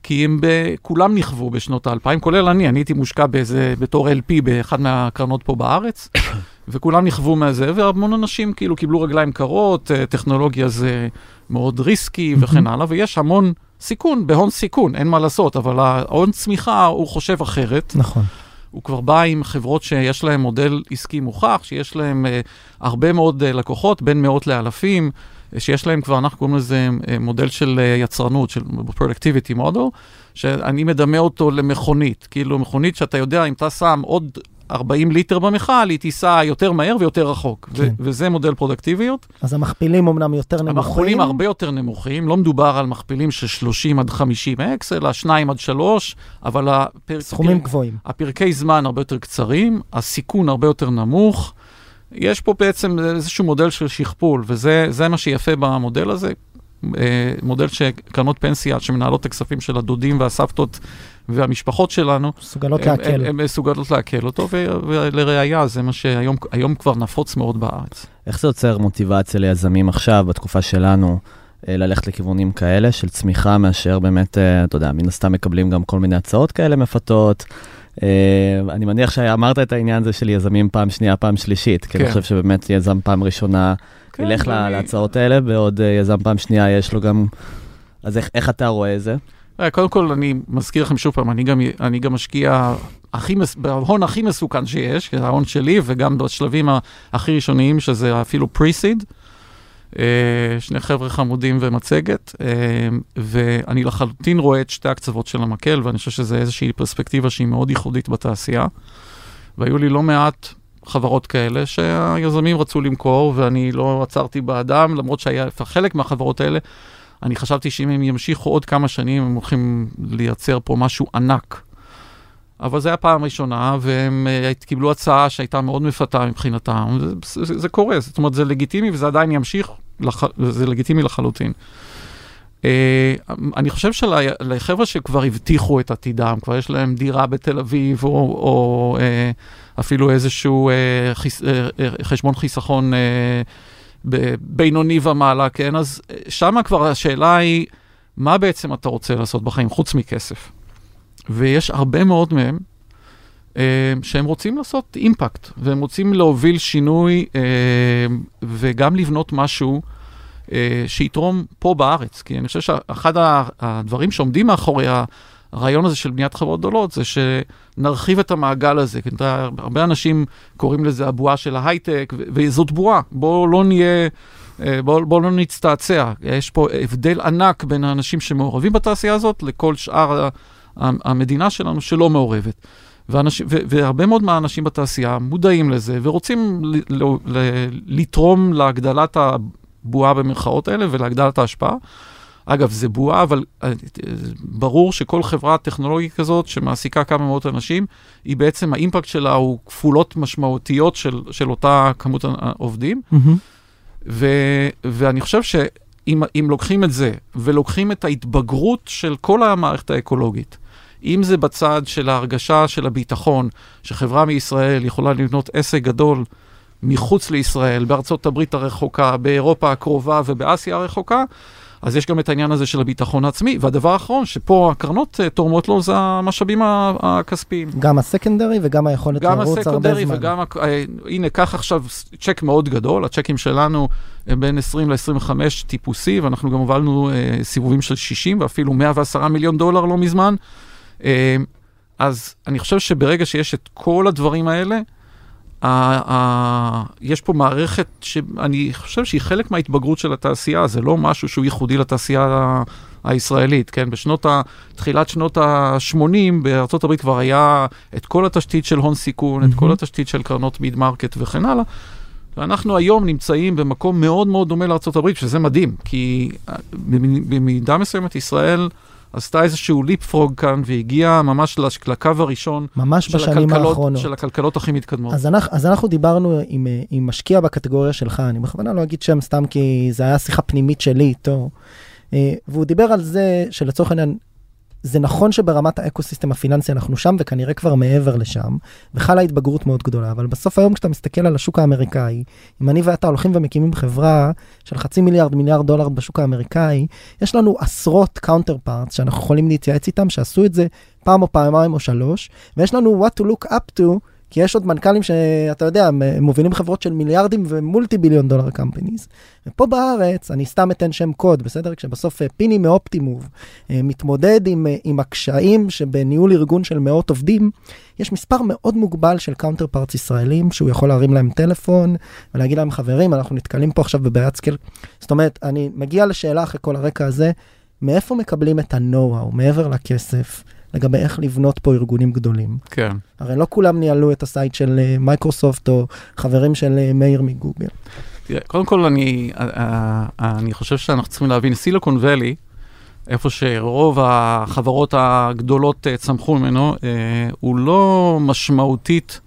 כי הם ב... כולם נכוו בשנות האלפיים, כולל אני, אני הייתי מושקע באיזה, בתור LP באחד מהקרנות פה בארץ, (coughs) וכולם נכוו מהזה, והמון אנשים כאילו קיבלו רגליים קרות, אה, טכנולוגיה זה מאוד ריסקי וכן הלאה, ויש המון סיכון, בהון סיכון, אין מה לעשות, אבל ההון צמיחה, הוא חושב אחרת. נכון. הוא כבר בא עם חברות שיש להן מודל עסקי מוכח, שיש להן אה, הרבה מאוד אה, לקוחות, בין מאות לאלפים, אה, שיש להם כבר, אנחנו קוראים לזה אה, מודל של אה, יצרנות, של productivity model, שאני מדמה אותו למכונית. כאילו מכונית שאתה יודע, אם אתה שם עוד 40 ליטר במכל, היא תיסע יותר מהר ויותר רחוק. ו- כן. וזה מודל פרודקטיביות. אז המכפילים אמנם יותר נמוכים. המכפילים הרבה יותר נמוכים, לא מדובר על מכפילים של 30 עד 50 אקס, אלא 2 עד 3, אבל הפר... סכומים הפר... גבוהים. הפרקי זמן הרבה יותר קצרים, הסיכון הרבה יותר נמוך. יש פה בעצם איזשהו מודל של שכפול, וזה זה מה שיפה במודל הזה. אה, מודל שקרנות פנסיה שמנהלות את הכספים של הדודים והסבתות והמשפחות שלנו, מסוגלות להקל. הם- הם מסוגלות לעכל אותו, ולראיה, זה מה שהיום היום כבר נפוץ מאוד בארץ. איך זה יוצר מוטיבציה ליזמים עכשיו, בתקופה שלנו, אה, ללכת לכיוונים כאלה של צמיחה, מאשר באמת, אה, אתה יודע, מן הסתם מקבלים גם כל מיני הצעות כאלה מפתות. אה, אני מניח שאמרת את העניין הזה של יזמים פעם שנייה, פעם שלישית, כי אני כן. חושב שבאמת יזם פעם ראשונה כן, ילך ואני- להצעות האלה, בעוד יזם פעם שנייה יש לו גם... אז איך, איך אתה רואה את זה? אה, קודם כל, אני מזכיר לכם שוב פעם, אני גם, אני גם משקיע הכי, מס- בהון הכי מסוכן שיש, כי זה ההון שלי, וגם בשלבים הכי ראשוניים, שזה אפילו pre-seed. אה, שני חבר'ה חמודים ומצגת, אה, ואני לחלוטין רואה את שתי הקצוות של המקל, ואני חושב שזו איזושהי פרספקטיבה שהיא מאוד ייחודית בתעשייה. והיו לי לא מעט חברות כאלה שהיזמים רצו למכור, ואני לא עצרתי בעדם, למרות שהיה חלק מהחברות האלה, אני חשבתי שאם הם ימשיכו עוד כמה שנים, הם הולכים לייצר פה משהו ענק. אבל זו הייתה פעם ראשונה, והם אה, קיבלו הצעה שהייתה מאוד מפתה מבחינתם. זה, זה, זה קורה, זאת אומרת, זה לגיטימי וזה עדיין ימשיך, לח, זה לגיטימי לחלוטין. אה, אני חושב שלחבר'ה שכבר הבטיחו את עתידם, כבר יש להם דירה בתל אביב, או, או אה, אפילו איזשהו חיס, חשבון חיסכון בינוני ומעלה, כן? אז אה, שמה כבר השאלה היא, מה בעצם אתה רוצה לעשות בחיים, חוץ מכסף? ויש הרבה מאוד מהם אה, שהם רוצים לעשות אימפקט, והם רוצים להוביל שינוי אה, וגם לבנות משהו אה, שיתרום פה בארץ. כי אני חושב שאחד ה- הדברים שעומדים מאחורי הרעיון הזה של בניית חברות גדולות, זה שנרחיב את המעגל הזה. יודע, הרבה אנשים קוראים לזה הבועה של ההייטק, וזאת בועה. בואו לא נהיה... אה, בואו בוא לא נצטעצע, יש פה הבדל ענק בין האנשים שמעורבים בתעשייה הזאת לכל שאר המדינה שלנו שלא מעורבת. ואנשים, ו- והרבה מאוד מהאנשים בתעשייה מודעים לזה ורוצים ל- ל- ל- לתרום להגדלת הבועה במרכאות האלה ולהגדלת ההשפעה. אגב, זה בועה, אבל אה, ברור שכל חברה טכנולוגית כזאת שמעסיקה כמה מאות אנשים, היא בעצם, האימפקט שלה הוא כפולות משמעותיות של, של אותה כמות העובדים. מהמם. ו, ואני חושב שאם אם לוקחים את זה, ולוקחים את ההתבגרות של כל המערכת האקולוגית, אם זה בצד של ההרגשה של הביטחון, שחברה מישראל יכולה לבנות עסק גדול מחוץ לישראל, בארצות הברית הרחוקה, באירופה הקרובה ובאסיה הרחוקה, אז יש גם את העניין הזה של הביטחון העצמי. והדבר האחרון, שפה הקרנות אה, תורמות לו, זה המשאבים הכספיים. גם הסקנדרי וגם היכולת גם לרוץ הרבה זמן. וגם, הק- אה, הנה, קח עכשיו צ'ק מאוד גדול, הצ'קים שלנו הם בין 20 ל-25 טיפוסי, ואנחנו גם הובלנו אה, סיבובים של 60 ואפילו 110 מיליון דולר לא מזמן. אה, אז אני חושב שברגע שיש את כל הדברים האלה, יש פה מערכת שאני חושב שהיא חלק מההתבגרות של התעשייה, זה לא משהו שהוא ייחודי לתעשייה ה- הישראלית, כן? בשנות ה... תחילת שנות ה-80 בארצות הברית כבר היה את כל התשתית של הון סיכון, את כל. התשתית של קרנות mid market וכן הלאה. ואנחנו היום נמצאים במקום מאוד מאוד דומה לארה"ב, שזה מדהים, כי אה, במ- במידה מסוימת ישראל עשתה איזשהו leap frog כאן והגיעה ממש לקו הראשון ממש של בשנים הכלכלות, האחרונות. של הכלכלות הכי מתקדמות. אז אנחנו, אז אנחנו דיברנו עם, אה, עם משקיע בקטגוריה שלך, אני בכוונה לא אגיד שם סתם כי זה היה שיחה פנימית שלי איתו, אה, והוא דיבר על זה שלצורך העניין, זה נכון שברמת האקוסיסטם הפיננסי אנחנו שם וכנראה כבר מעבר לשם, וחלה התבגרות מאוד גדולה, אבל בסוף היום כשאתה מסתכל על השוק האמריקאי, אם אני ואתה הולכים ומקימים חברה של חצי מיליארד, מיליארד דולר בשוק האמריקאי, יש לנו עשרות counterparts שאנחנו יכולים להתייעץ איתם, שעשו את זה פעם או פעמיים או שלוש, ויש לנו what to look up to, כי יש עוד מנכ"לים שאתה יודע, הם מובילים חברות של מיליארדים ו-multi billion dollar companies. ופה בארץ, אני סתם אתן שם קוד, בסדר? כשבסוף אה, פיני מאופטימוב אה, מתמודד עם, אה, עם הקשיים שבניהול ארגון של מאות עובדים, יש מספר מאוד מוגבל של counterparts ישראלים, שהוא יכול להרים להם טלפון ולהגיד להם, חברים, אנחנו נתקלים פה עכשיו בבעיית scale. זאת אומרת, אני מגיע לשאלה אחרי כל הרקע הזה, מאיפה מקבלים את ה-Know-how, מעבר לכסף? לגבי איך לבנות פה ארגונים גדולים. כן. הרי לא כולם ניהלו את הסייט של אה, מייקרוסופט או חברים של אה, מאיר מגוגל. תראה, קודם כל, אני, אה, אני חושב שאנחנו צריכים להבין, סיליקון ואלי, איפה שרוב החברות הגדולות צמחו ממנו, הוא לא משמעותית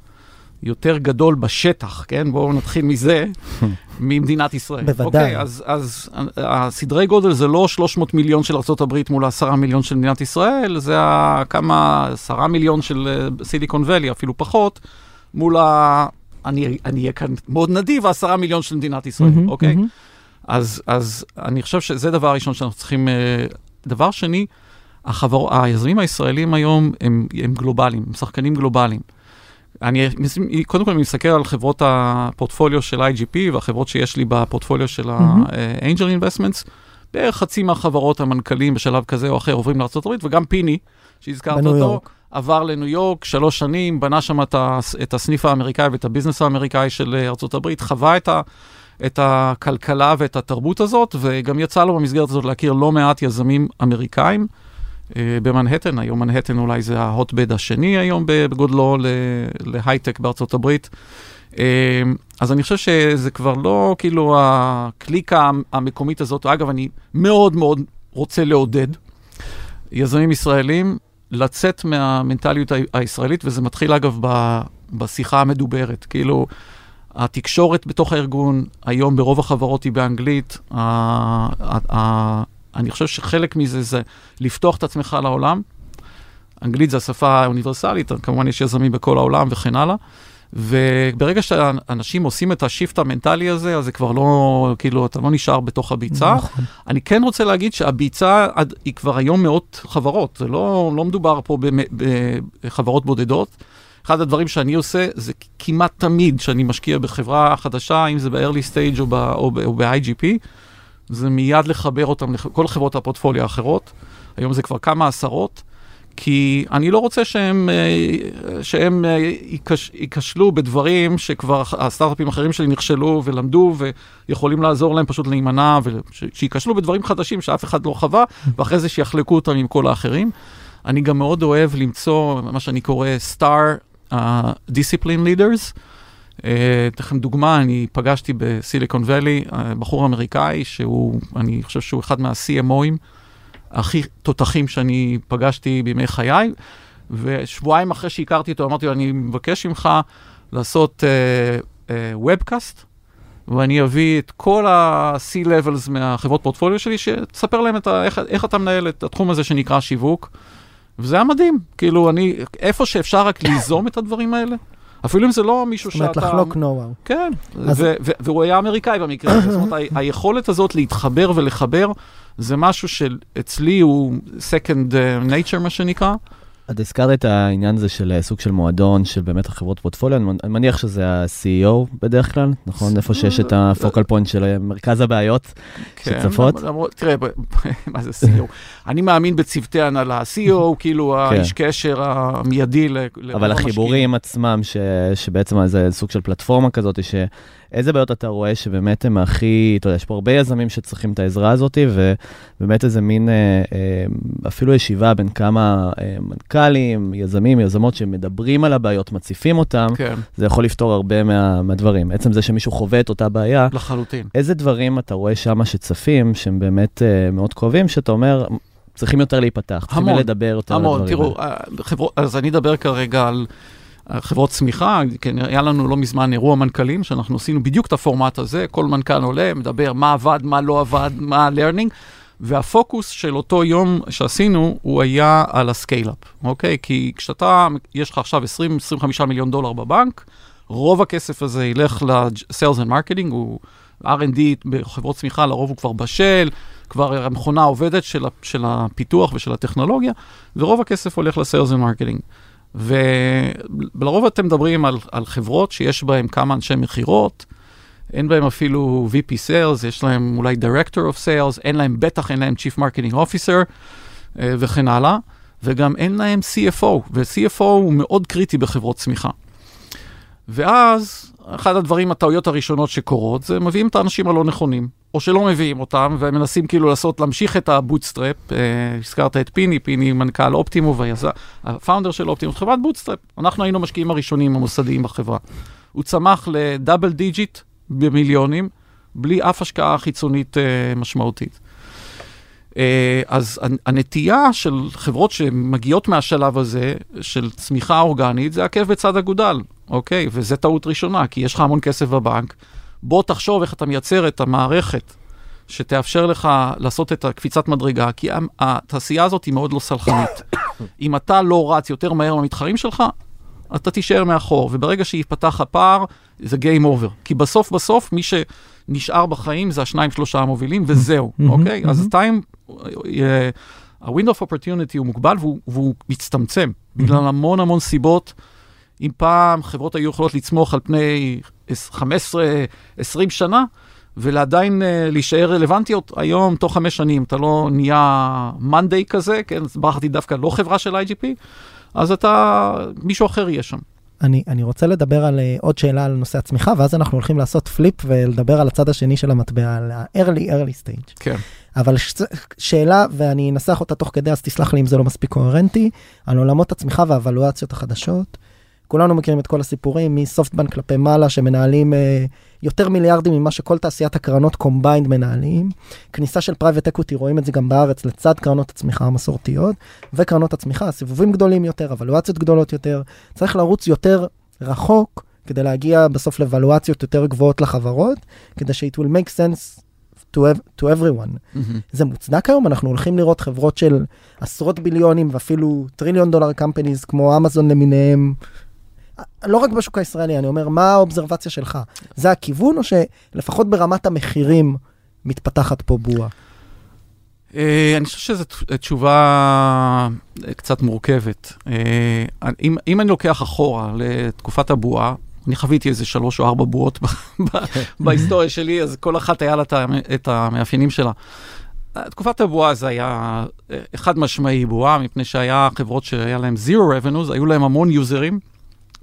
יותר גדול בשטח, כן? בואו נתחיל מזה, (laughs) ממדינת ישראל. בוודאי. אוקיי, אז, אז אה, הסדרי גודל זה לא 300 מיליון של ארה"ב מול 10 מיליון של מדינת ישראל, זה כמה, 10 מיליון של אה, סיליקון ואלי, אפילו פחות, מול ה... אני אני אהיה כאן מאוד נדיב, ה-10 מיליון של מדינת ישראל, מהמם, אוקיי? מהמם. אז, אז אני חושב שזה דבר ראשון שאנחנו צריכים... אה, דבר שני, החבר... היזמים הישראלים היום הם, הם גלובליים, הם שחקנים גלובליים. אני, קודם כל אני מסתכל על חברות הפורטפוליו של IGP והחברות שיש לי בפורטפוליו של. ה-Angel Investments, בערך חצי מהחברות, המנכ"לים בשלב כזה או אחר עוברים לארה"ב, וגם פיני, שהזכרת אותו, יורק. עבר לניו יורק שלוש שנים, בנה שם את, את הסניף האמריקאי ואת הביזנס האמריקאי של אה, הברית, חווה את, ה, את הכלכלה ואת התרבות הזאת, וגם יצא לו במסגרת הזאת להכיר לא מעט יזמים אמריקאים אה, במנהטן. היום מנהטן אולי זה ההוטבד השני היום בגודלו להייטק בארצות הברית. אה, אז אני חושב שזה כבר לא כאילו הקליקה המקומית הזאת. אגב, אני מאוד מאוד רוצה לעודד יזמים ישראלים לצאת מהמנטליות הישראלית, וזה מתחיל אגב ב- בשיחה המדוברת. כאילו, התקשורת בתוך הארגון, היום ברוב החברות היא באנגלית. אני חושב שחלק מזה זה לפתוח את עצמך לעולם. אנגלית זה השפה האוניברסלית, כמובן יש יזמים בכל העולם וכן הלאה. וברגע שאנשים עושים את השיפט המנטלי הזה, אז זה כבר לא, כאילו, אתה לא נשאר בתוך הביצה. נכון. אני כן רוצה להגיד שהביצה היא כבר היום מאות חברות, זה לא, לא מדובר פה בחברות בודדות. אחד הדברים שאני עושה זה כמעט תמיד שאני משקיע בחברה חדשה, אם זה ב-early stage או ב-IGP, זה מיד לחבר אותם לכל חברות הפורטפוליו האחרות. היום זה כבר כמה עשרות. כי אני לא רוצה שהם, אה, שהם אה, ייכש- ייכשלו בדברים שכבר הסטארט-אפים האחרים שלי נכשלו ולמדו ויכולים לעזור להם פשוט להימנע, ושייכשלו בדברים חדשים שאף אחד לא חווה, ואחרי זה שיחלקו אותם עם כל האחרים. אני גם מאוד אוהב למצוא מה שאני קורא star uh, discipline leaders. אה, אתן לכם דוגמה, אני פגשתי בסיליקון ואלי, אה, בחור אמריקאי שהוא, אני חושב שהוא אחד מה-CMOים הכי תותחים שאני פגשתי בימי חיי, ושבועיים אחרי שהכרתי אותו אמרתי לו, אני מבקש ממך לעשות וובקאסט, uh, uh, ואני אביא את כל ה-C-Levels מהחברות פורטפוליו שלי, שתספר להם את ה, איך, איך אתה מנהל את התחום הזה שנקרא שיווק. וזה היה מדהים, כאילו, אני, איפה שאפשר רק ליזום את הדברים האלה, אפילו אם זה לא מישהו זאת אומרת, שאתה... לחלוק know-how. כן, והוא היה אמריקאי במקרה הזה, זאת אומרת, היכולת הזאת להתחבר ולחבר, זה משהו שאצלי הוא second uh, nature, מה שנקרא. את הזכרת את העניין הזה של אה, סוג של מועדון, של באמת החברות פורטפוליו, אני מניח שזה ה-CEO בדרך כלל, נכון? איפה שיש את הפוקל פוינט של אה, מרכז הבעיות. שצפות? כן, למרות, תראה, (laughs) מה זה CEO? אני מאמין בצוותי הנהלה. CEO הוא כאילו האיש קשר המיידי ל... לרוב כן. אבל. החיבורים עצמם, שבעצם זה סוג של פלטפורמה כזאת, שאיזה בעיות אתה רואה שבאמת הם הכי, אתה יודע, יש פה הרבה יזמים שצריכים את העזרה הזאת, ובאמת איזה מין, אה, אה, אפילו ישיבה בין כמה אה, מנכ"לים, יזמים, יזמות שמדברים על הבעיות, מציפים אותם, כן, זה יכול לפתור הרבה מה, מהדברים. עצם זה שמישהו חווה את אותה בעיה, לחלוטין. איזה דברים אתה רואה שם שצפים, שהם באמת מאוד כואבים, שאתה אומר, צריכים יותר להיפתח, צריכים המון, לדבר יותר על המון, הדברים תראו, האלה. אה, חברות, אז אני אדבר כרגע על חברות צמיחה, כן, היה לנו לא מזמן אירוע מנכ"לים, שאנחנו עשינו בדיוק את הפורמט הזה, כל מנכ"ל עולה, מדבר מה עבד, מה לא עבד, מה ה-learning, והפוקוס של אותו יום שעשינו, הוא היה על ה-scale-up, אוקיי? כי כשאתה, יש לך עכשיו 20-25 מיליון דולר בבנק, רוב הכסף הזה ילך ל-sales and marketing, הוא R&D בחברות צמיחה, לרוב הוא כבר בשל, כבר המכונה עובדת של, של הפיתוח ושל הטכנולוגיה, ורוב הכסף הולך ל-sales and marketing. ולרוב אתם מדברים על, על חברות שיש בהן כמה אנשי מכירות, אין בהם אפילו VP Sales, יש להם אולי Director of Sales, אין להם, בטח אין להם Chief Marketing Officer אה, וכן הלאה, וגם אין להם CFO, ו-CFO הוא מאוד קריטי בחברות צמיחה. ואז אחד הדברים, הטעויות הראשונות שקורות, זה מביאים את האנשים הלא נכונים, או שלא מביאים אותם, ומנסים כאילו לעשות, להמשיך את ה-bootstrap. אה, הזכרת את פיני, פיני מנכ"ל אופטימו, ה-founder של אופטימו, חברת bootstrap. אנחנו היינו המשקיעים הראשונים המוסדיים בחברה. הוא צמח ל-double digit במיליונים, בלי אף השקעה חיצונית אה, משמעותית. אה, אז הנטייה של חברות שמגיעות מהשלב הזה, של צמיחה אורגנית, זה עקב בצד אגודל, אוקיי? וזו טעות ראשונה, כי יש לך המון כסף בבנק. בוא תחשוב איך אתה מייצר את המערכת שתאפשר לך לעשות את הקפיצת מדרגה, כי התעשייה הזאת היא מאוד לא סלחנית. (coughs) אם אתה לא רץ יותר מהר מהמתחרים שלך, אתה תישאר מאחור, וברגע שיפתח הפער, זה Game Over. כי בסוף בסוף, מי שנשאר בחיים זה השניים שלושה המובילים, וזהו, (coughs) אוקיי? (coughs) אז time, ה-window of opportunity הוא מוגבל והוא, והוא מצטמצם, בגלל המון המון סיבות. אם פעם חברות היו יכולות לצמוח על פני 15-20 שנה, ולעדיין uh, להישאר רלוונטיות, היום, תוך חמש שנים, אתה לא נהיה מאנדיי כזה, כן, בחרתי דווקא לא חברה של IGP, אז אתה, מישהו אחר יהיה שם. אני, אני רוצה לדבר על uh, עוד שאלה על נושא הצמיחה, ואז אנחנו הולכים לעשות פליפ ולדבר על הצד השני של המטבע, על ה-early early stage. כן. אבל ש- שאלה, ואני אנסח אותה תוך כדי, אז תסלח לי אם זה לא מספיק קוהרנטי, על עולמות הצמיחה והוולואציות החדשות. כולנו מכירים את כל הסיפורים מסופטבנק כלפי מעלה שמנהלים אה, יותר מיליארדים ממה שכל תעשיית הקרנות combined מנהלים. כניסה של private equity רואים את זה גם בארץ לצד קרנות הצמיחה המסורתיות וקרנות הצמיחה סיבובים גדולים יותר ולואציות גדולות יותר צריך לרוץ יותר רחוק כדי להגיע בסוף לוולואציות יותר גבוהות לחברות כדי ש-it will make sense to, to everyone. Mm-hmm. זה מוצדק היום, אנחנו הולכים לראות חברות של עשרות ביליונים ואפילו טריליון דולר קמפניז כמו אמזון למיניהם לא רק בשוק הישראלי, אני אומר, מה האובזרבציה שלך? זה הכיוון, או שלפחות ברמת המחירים מתפתחת פה בועה? אה, אני חושב שזו תשובה אה, קצת מורכבת. אה, אם, אם אני לוקח אחורה לתקופת הבועה, אני חוויתי איזה שלוש או ארבע בועות (laughs) בהיסטוריה שלי, אז כל אחת היה לה את המאפיינים שלה. תקופת הבועה זה היה חד משמעי בועה, מפני שהיה חברות שהיה להם zero revenues, היו להם המון יוזרים.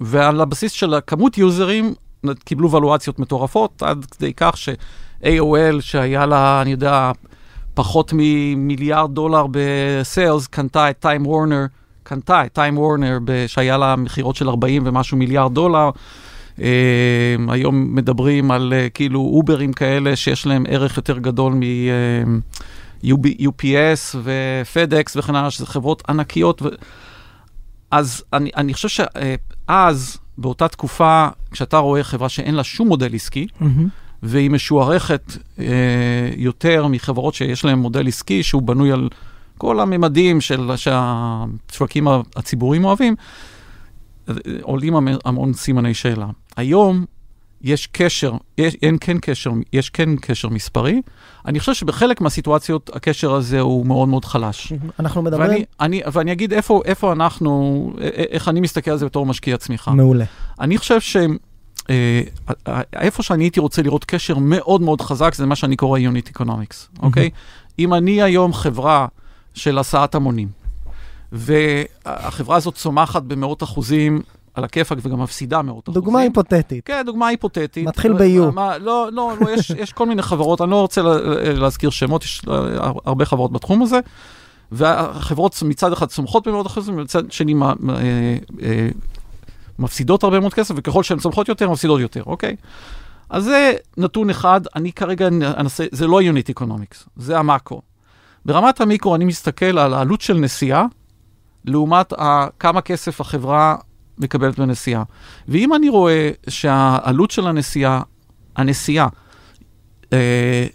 ועל הבסיס של הכמות יוזרים קיבלו ולואציות מטורפות, עד כדי כך ש-AOL, שהיה לה, אני יודע, פחות ממיליארד דולר בסיילס, קנתה את טיים וורנר, קנתה את טיים וורנר, שהיה לה מכירות של 40 ומשהו מיליארד דולר. Uh, היום מדברים על uh, כאילו אוברים כאלה שיש להם ערך יותר גדול מ-UPS uh, ופדקס וכן הלאה, שזה חברות ענקיות. ו... אז אני, אני חושב שאז, באותה תקופה, כשאתה רואה חברה שאין לה שום מודל עסקי, mm-hmm. והיא משוערכת אה, יותר מחברות שיש להן מודל עסקי, שהוא בנוי על כל הממדים של, שהשווקים הציבוריים אוהבים, עולים המון סימני שאלה. היום יש קשר, יש, אין כן קשר, יש כן קשר מספרי. אני חושב שבחלק מהסיטואציות הקשר הזה הוא מאוד מאוד חלש. אנחנו מדברים... ואני, אני, ואני אגיד איפה, איפה אנחנו, איך אני מסתכל על זה בתור משקיע צמיחה. מעולה. אני חושב ש... אה, איפה שאני הייתי רוצה לראות קשר מאוד מאוד חזק, זה מה שאני קורא unit economics, אוקיי? אם אני היום חברה של הסעת המונים, והחברה הזאת צומחת במאות אחוזים על הכיפאק וגם מפסידה מאות אחוזים. דוגמה היפותטית. כן, דוגמה היפותטית. מתחיל ב-U. לא, לא, לא, יש, יש כל מיני חברות, אני לא רוצה להזכיר שמות, יש הרבה חברות בתחום הזה, והחברות מצד אחד צומחות במאות אחוזים, ומצד שני אה, אה, מפסידות הרבה מאוד כסף, וככל שהן צומחות יותר, מפסידות יותר, אוקיי? אז זה נתון אחד, אני כרגע אנסה, זה לא unit economics, זה המאקרו. ברמת המיקרו אני מסתכל על העלות של נסיעה, לעומת כמה כסף החברה מקבלת בנסיעה. ואם אני רואה שהעלות של הנסיעה, הנסיעה, אה,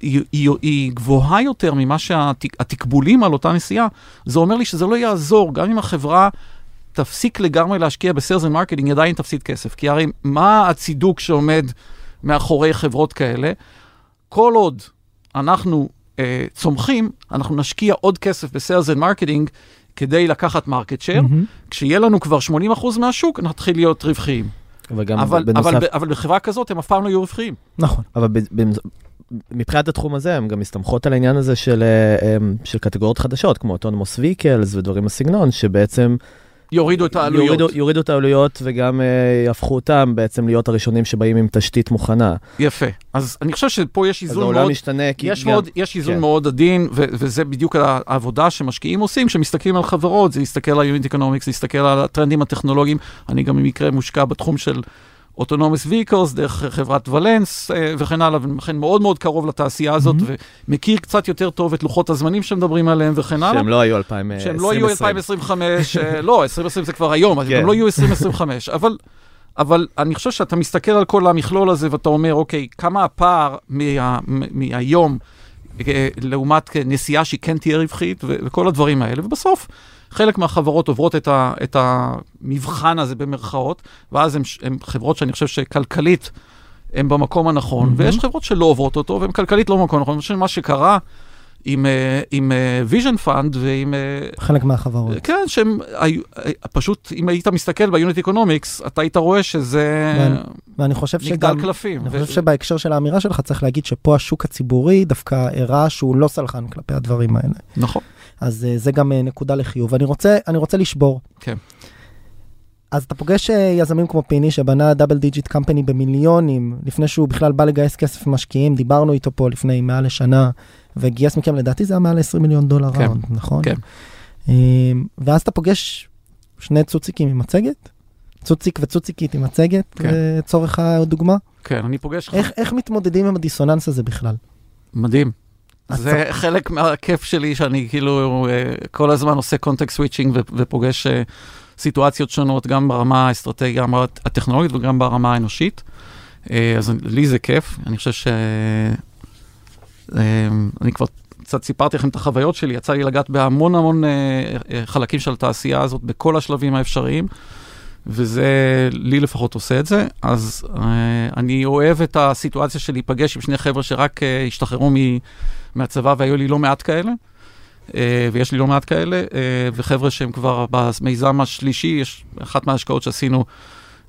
היא, היא, היא גבוהה יותר ממה שהתקבולים על אותה נסיעה, זה אומר לי שזה לא יעזור, גם אם החברה תפסיק לגמרי להשקיע ב-sales ו-marketing, היא עדיין תפסיד כסף. כי הרי מה הצידוק שעומד מאחורי חברות כאלה? כל עוד אנחנו אה, צומחים, אנחנו נשקיע עוד כסף ב-sales ו-marketing, כדי לקחת market share, mm-hmm. כשיהיה לנו כבר 80% מהשוק, נתחיל להיות רווחיים. אבל, אבל, בנוסף... אבל, אבל בחברה כזאת הם אף פעם לא יהיו רווחיים. נכון. אבל מבחינת התחום הזה, הן גם מסתמכות על העניין הזה של, אה, של קטגוריות חדשות, כמו autonomous vehicles ודברים בסגנון, שבעצם יורידו את העלויות. יורידו, יורידו את העלויות וגם uh, יהפכו אותם בעצם להיות הראשונים שבאים עם תשתית מוכנה. יפה. אז אני חושב שפה יש אז איזון העולם מאוד... משתנה, כי יש, גם... מאוד, יש איזון כן. מאוד עדין, ו- וזה בדיוק העבודה שמשקיעים עושים, כשמסתכלים על חברות, זה להסתכל על unit economics, להסתכל על הטרנדים הטכנולוגיים. אני גם במקרה מושקע בתחום של autonomous vehicles, דרך חברת ואלנס אה, וכן הלאה, ולכן מאוד מאוד קרוב לתעשייה הזאת, Mhm. ומכיר קצת יותר טוב את לוחות הזמנים שמדברים עליהם וכן הלאה. שהם לא היו 2020. שהם לא יהיו 2025, אה, לא, 2020 זה כבר היום, אז הם כן. גם לא יהיו 2025, אבל... אבל אני חושב שאתה מסתכל על כל המכלול הזה ואתה אומר, אוקיי, כמה הפער מה, מהיום אה, לעומת נסיעה שהיא כן תהיה רווחית ו- וכל הדברים האלה, ובסוף חלק מהחברות עוברות את, ה, את המבחן הזה במרכאות, ואז הן חברות שאני חושב שכלכלית הן במקום הנכון, Mhm. ויש חברות שלא עוברות אותו, והן כלכלית לא במקום הנכון. אני חושב שמה שקרה עם, אה, עם ויז'ן פאנד ועם... אה, חלק מהחברות. כן, שהם היו, אה, פשוט, אם היית מסתכל ב-unit economics, אתה היית רואה שזה ואני- ואני חושב מגדל שגם... קלפים. אני ו- חושב שבהקשר של האמירה שלך צריך להגיד שפה השוק הציבורי דווקא הראה שהוא לא סלחן כלפי הדברים האלה. נכון. אז אה, זה גם אה, נקודה לחיוב. אני רוצה, אני רוצה לשבור. כן. אז אתה פוגש אה, יזמים כמו פיני שבנה double digit company במיליונים לפני שהוא בכלל בא לגייס כסף משקיעים, דיברנו איתו פה לפני מעל לשנה, וגייס מכם לדעתי זה היה מעל 20 מיליון דולר כן, round, נכון? כן. ואז אתה פוגש שני צוציקים עם מצגת, צוציק וצוציקית עם מצגת, כן. לצורך הדוגמה. כן, אני פוגש לך, איך, איך מתמודדים עם הדיסוננס הזה בכלל? מדהים. זה חלק מהכיף שלי, שאני כאילו אה, כל הזמן עושה context switching ופוגש אה, סיטואציות שונות, גם ברמה האסטרטגית, גם הטכנולוגית וגם ברמה האנושית. אה, אז לי זה כיף, אני חושב ש... אני כבר קצת סיפרתי לכם את החוויות שלי, יצא לי לגעת בהמון המון חלקים של התעשייה הזאת, בכל השלבים האפשריים, וזה, לי לפחות עושה את זה. אז אה, אני אוהב את הסיטואציה של להיפגש עם שני חבר'ה שרק אה, השתחררו מ... מהצבא, והיו לי לא מעט כאלה, אה, ויש לי לא מעט כאלה, אה, וחבר'ה שהם כבר במיזם השלישי, יש אחת מההשקעות שעשינו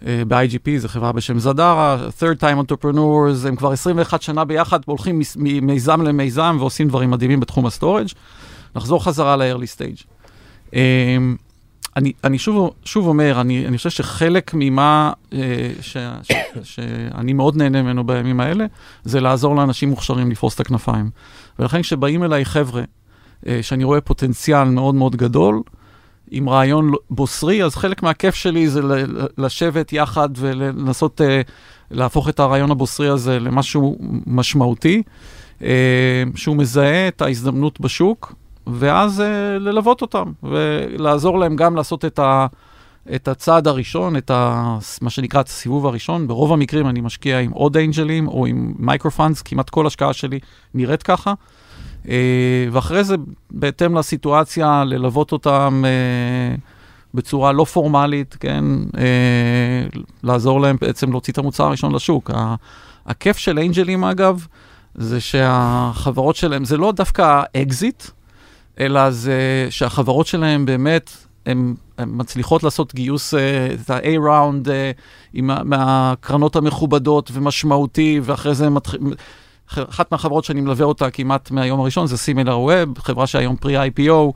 אה, ב-IGP, זו חברה בשם זדרה, third time entrepreneurs, הם כבר 21 שנה ביחד, הולכים ממיזם למיזם ועושים דברים מדהימים בתחום ה-storage. נחזור חזרה ל-early stage. אני, אני שוב, שוב אומר, אני, אני חושב שחלק ממה אה, ש, ש, שאני מאוד נהנה ממנו בימים האלה, זה לעזור לאנשים מוכשרים לפרוס את הכנפיים. ולכן כשבאים אליי חבר'ה, אה, שאני רואה פוטנציאל מאוד מאוד גדול, עם רעיון לא- בוסרי, אז חלק מהכיף שלי זה לשבת יחד ולנסות אה, להפוך את הרעיון הבוסרי הזה למשהו משמעותי, אה, שהוא מזהה את ההזדמנות בשוק, ואז אה, ללוות אותם, ולעזור להם גם לעשות את, ה, את הצעד הראשון, את ה, מה שנקרא את הסיבוב הראשון. ברוב המקרים אני משקיע עם עוד angels או עם micro-funds, כמעט כל השקעה שלי נראית ככה. אה, ואחרי זה, בהתאם לסיטואציה, ללוות אותם אה, בצורה לא פורמלית, כן? לעזור להם בעצם להוציא את המוצר הראשון לשוק. ה- הכיף של angels, אגב, זה שהחברות שלהם, זה לא דווקא אקזיט, אלא זה שהחברות שלהם באמת, הן מצליחות לעשות גיוס, אה, את ה-A-Round אה, מהקרנות המכובדות ומשמעותי, ואחרי זה מתחילים... אחת מהחברות שאני מלווה אותה כמעט מהיום הראשון זה סימילר ווב, חברה שהיום פרי-IPO,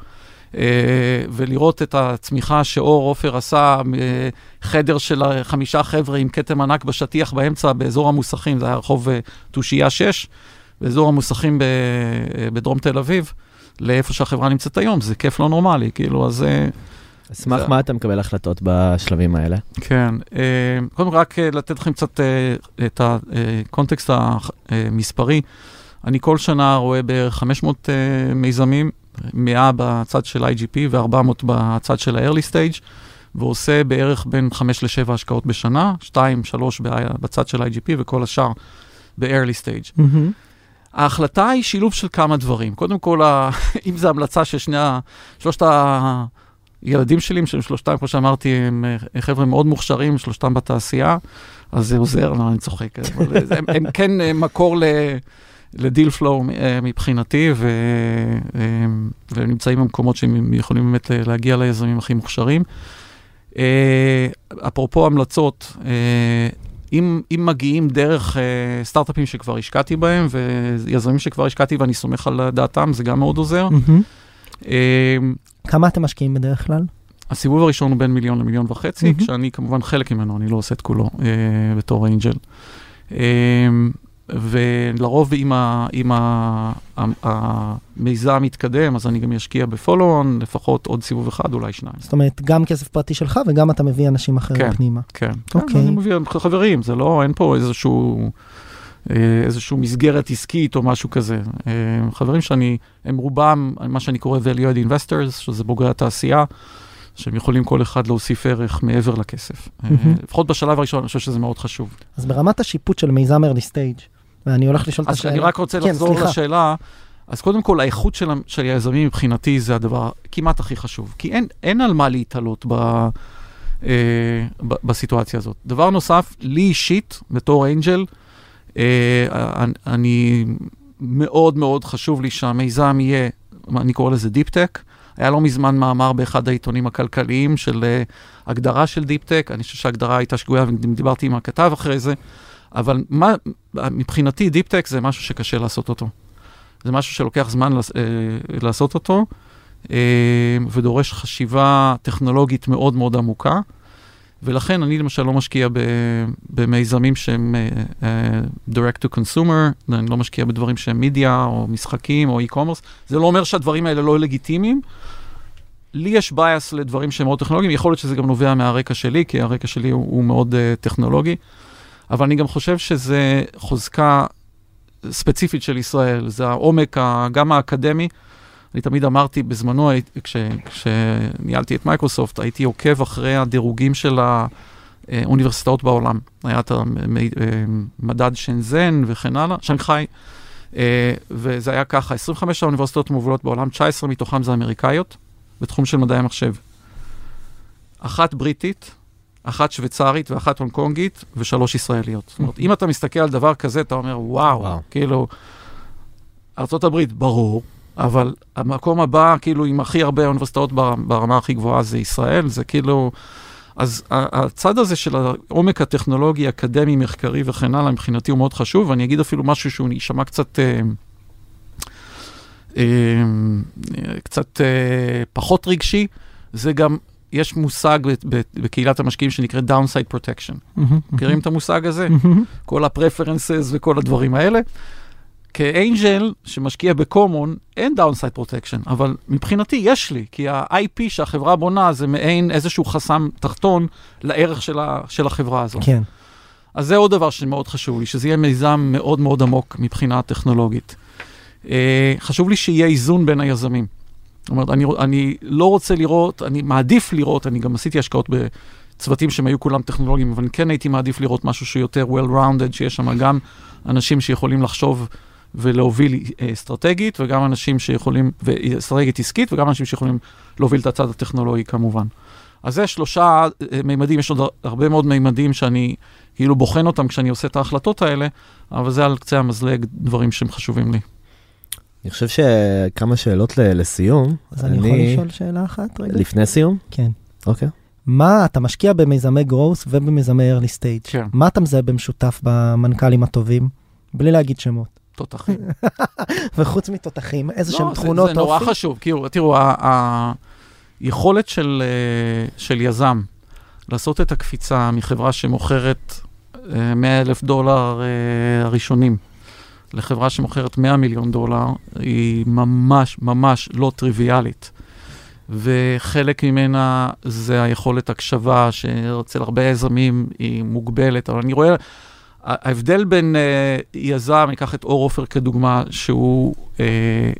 אה, ולראות את הצמיחה שאור עופר עשה, חדר של חמישה חבר'ה עם כתם ענק בשטיח באמצע, באזור המוסכים, זה היה רחוב תושייה 6, באזור המוסכים אה, בדרום תל אביב, לאיפה שהחברה נמצאת היום, זה כיף לא נורמלי, כאילו, אז... אה, אשמח זה- מה אתה מקבל החלטות בשלבים האלה. כן, אה, קודם כל רק אה, לתת לכם קצת את הקונטקסט המספרי. אני כל שנה רואה בערך 500 אה, מיזמים, 100 בצד של IGP ו-400 בצד של ה-early stage, ועושה בערך בין 5 ל-7 השקעות בשנה, 2-3 בצד של IGP וכל השאר ב-early stage. ההחלטה היא שילוב של כמה דברים. קודם כל, (laughs) אם זו המלצה של שני, ה- שלושת הילדים שלי, שהם שלושתם, כמו שאמרתי, הם אה, חבר'ה מאוד מוכשרים, שלושתם בתעשייה, אז זה עוזר, לא, אני צוחק. הם, הם כן אה, מקור ל... לדיל פלואו אה, מבחינתי, ו, אה, ונמצאים במקומות שהם יכולים באמת להגיע ליזמים הכי מוכשרים. אפרופו המלצות, אם, אם מגיעים דרך אה, סטארט-אפים שכבר השקעתי בהם, ויזמים שכבר השקעתי ואני סומך על דעתם, זה גם מאוד עוזר. אה, כמה אתם משקיעים בדרך כלל? הסיבוב הראשון הוא בין מיליון למיליון וחצי, מהמם. כשאני כמובן חלק ממנו, אני לא עושה את כולו אה, בתור אנג'ל. אה, ולרוב אם, ה, אם ה, ה, המיזם מתקדם, אז אני גם אשקיע בפולו-און, לפחות עוד סיבוב אחד, אולי שניים. זאת אומרת, גם כסף פרטי שלך וגם אתה מביא אנשים אחרים כן. פנימה. כן, אוקיי. כן, אני מביא חברים, זה לא, אין פה איזשהו, אה, איזשהו מסגרת עסקית או משהו כזה. אה, חברים שאני, הם רובם, מה שאני קורא value-add investors, שזה בוגרי התעשייה, שהם יכולים כל אחד להוסיף ערך מעבר לכסף. מהמם. לפחות בשלב הראשון, אני חושב שזה מאוד חשוב. אז ברמת השיפוט של מיזם early stage, ואני הולך לשאול את אז השאלה. אני רק רוצה כן, לחזור סליחה. לשאלה. אז קודם כל, האיכות של, של היזמים מבחינתי זה הדבר כמעט הכי חשוב. כי אין, אין על מה להתעלות ב, אה, ב, בסיטואציה הזאת. דבר נוסף, לי אישית, בתור אנג'ל, אה, אני- אני מאוד מאוד חשוב לי שהמיזם יהיה, אני קורא לזה deep-tech. היה לא מזמן מאמר באחד העיתונים הכלכליים של אה, הגדרה של deep-tech, אני חושב שההגדרה הייתה שגויה ודיברתי עם הכתב אחרי זה, אבל מה, מבחינתי deep-tech זה משהו שקשה לעשות אותו. זה משהו שלוקח זמן אה, לעשות אותו, אה, ודורש חשיבה טכנולוגית מאוד מאוד עמוקה, ולכן אני למשל לא משקיע במיזמים שהם אה, direct to consumer, אני לא משקיע בדברים שהם מדיה או משחקים או e-commerce, זה לא אומר שהדברים האלה לא לגיטימיים. לי יש bias לדברים שהם מאוד טכנולוגיים, יכול להיות שזה גם נובע מהרקע שלי, כי הרקע שלי הוא, הוא מאוד uh, טכנולוגי, אבל אני גם חושב שזה חוזקה ספציפית של ישראל, זה העומק, גם האקדמי. אני תמיד אמרתי בזמנו, כש- כשניהלתי את מייקרוסופט, הייתי עוקב אחרי הדירוגים של האוניברסיטאות בעולם. היה את המדד שנזן וכן הלאה, שנגחאי, אה, וזה היה ככה, 25 האוניברסיטאות המובילות בעולם, 19 מתוכם זה אמריקאיות, בתחום של מדעי המחשב. אחת בריטית, אחת שוויצרית ואחת הונג קונגית ושלוש ישראליות. זאת אומרת, אם אתה מסתכל על דבר כזה, אתה אומר, וואו, וואו. כאילו, ארה"ב, ברור, אבל המקום הבא, כאילו, עם הכי הרבה אוניברסיטאות בר- ברמה הכי גבוהה זה ישראל, זה כאילו... אז הצד הזה של העומק הטכנולוגי, אקדמי, מחקרי וכן הלאה, מבחינתי הוא מאוד חשוב, ואני אגיד אפילו משהו שהוא יישמע קצת... אה, אה, קצת אה, פחות רגשי, זה גם, יש מושג בקהילת המשקיעים שנקרא downside protection. מכירים את המושג הזה? כל ה-preferences וכל הדברים האלה. כ angel שמשקיע ב common, אין downside protection, אבל מבחינתי יש לי, כי ה-IP שהחברה בונה זה מעין איזשהו חסם תחתון לערך של, ה- של החברה הזאת. כן. אז זה עוד דבר שמאוד חשוב לי, שזה יהיה מיזם מאוד מאוד עמוק מבחינה טכנולוגית. אה, חשוב לי שיהיה איזון בין היזמים. זאת אומרת, אני, אני לא רוצה לראות, אני מעדיף לראות, אני גם עשיתי השקעות בצוותים שהם היו כולם טכנולוגיים, אבל כן הייתי מעדיף לראות משהו שהוא יותר well-rounded, שיש שם גם אנשים שיכולים לחשוב ולהוביל אה, אסטרטגית, וגם אנשים שיכולים, ואסטרטגית עסקית, וגם אנשים שיכולים להוביל את הצד הטכנולוגי כמובן. אז זה שלושה אה, מימדים, יש עוד הרבה מאוד מימדים שאני כאילו בוחן אותם כשאני עושה את ההחלטות האלה, אבל זה על קצה המזלג דברים שהם חשובים לי. אני חושב שכמה שאלות ל- לסיום. אז אני יכול לשאול שאלה אחת רגע? לפני סיום? כן. אוקיי. מה, אתה משקיע במיזמי growth ובמיזמי early stage. כן. מה אתה מזהה במשותף במנכ"לים הטובים? בלי להגיד שמות. תותחים. (laughs) וחוץ מתותחים, איזה לא, שהם זה- תכונות זה נורא אופי? חשוב, כאילו, תראו, ה- היכולת של, אה, של יזם לעשות את הקפיצה מחברה שמוכרת 100 אלף דולר אה, הראשונים לחברה שמוכרת 100 מיליון דולר, היא ממש ממש לא טריוויאלית. וחלק ממנה זה היכולת הקשבה, שאצל הרבה יזמים היא מוגבלת, אבל אני רואה, ההבדל בין אה, יזם, אני אקח את אור עופר כדוגמה, שהוא אה,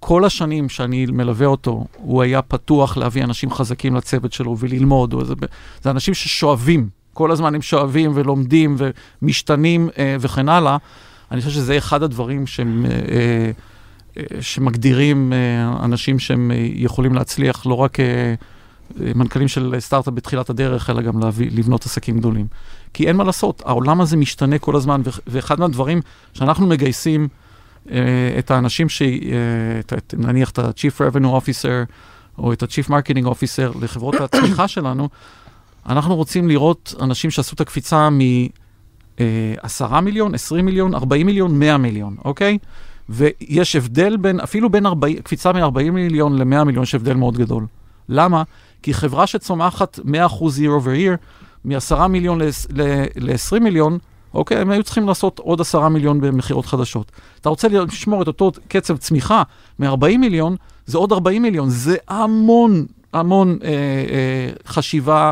כל השנים שאני מלווה אותו, הוא היה פתוח להביא אנשים חזקים לצוות שלו וללמוד. זה, זה אנשים ששואבים, כל הזמן הם שואבים ולומדים ומשתנים אה, וכן הלאה. אני חושב שזה אחד הדברים שהם, אה, אה, שמגדירים אה, אנשים שהם יכולים להצליח, לא רק מנכ"לים של סטארט-אפ בתחילת הדרך, אלא גם להביא, לבנות עסקים גדולים. כי אין מה לעשות, העולם הזה משתנה כל הזמן, ואחד מהדברים שאנחנו מגייסים את האנשים, ש... נניח את ה-Chief Revenue Officer או את ה-Chief Marketing Officer לחברות הצמיחה שלנו, אנחנו רוצים לראות אנשים שעשו את הקפיצה מ-10 מיליון, 20 מיליון, 40 מיליון, 100 מיליון, אוקיי? ויש הבדל בין, אפילו בין 40, קפיצה מ-40 מיליון ל-100 מיליון, יש הבדל מאוד גדול. למה? כי חברה שצומחת 100% year over year, מ-10 מיליון ל-20 מיליון, אוקיי, הם היו צריכים לעשות עוד 10 מיליון במכירות חדשות. אתה רוצה לשמור את אותו קצב צמיחה מ-40 מיליון, זה עוד 40 מיליון, זה המון, המון אה, אה, חשיבה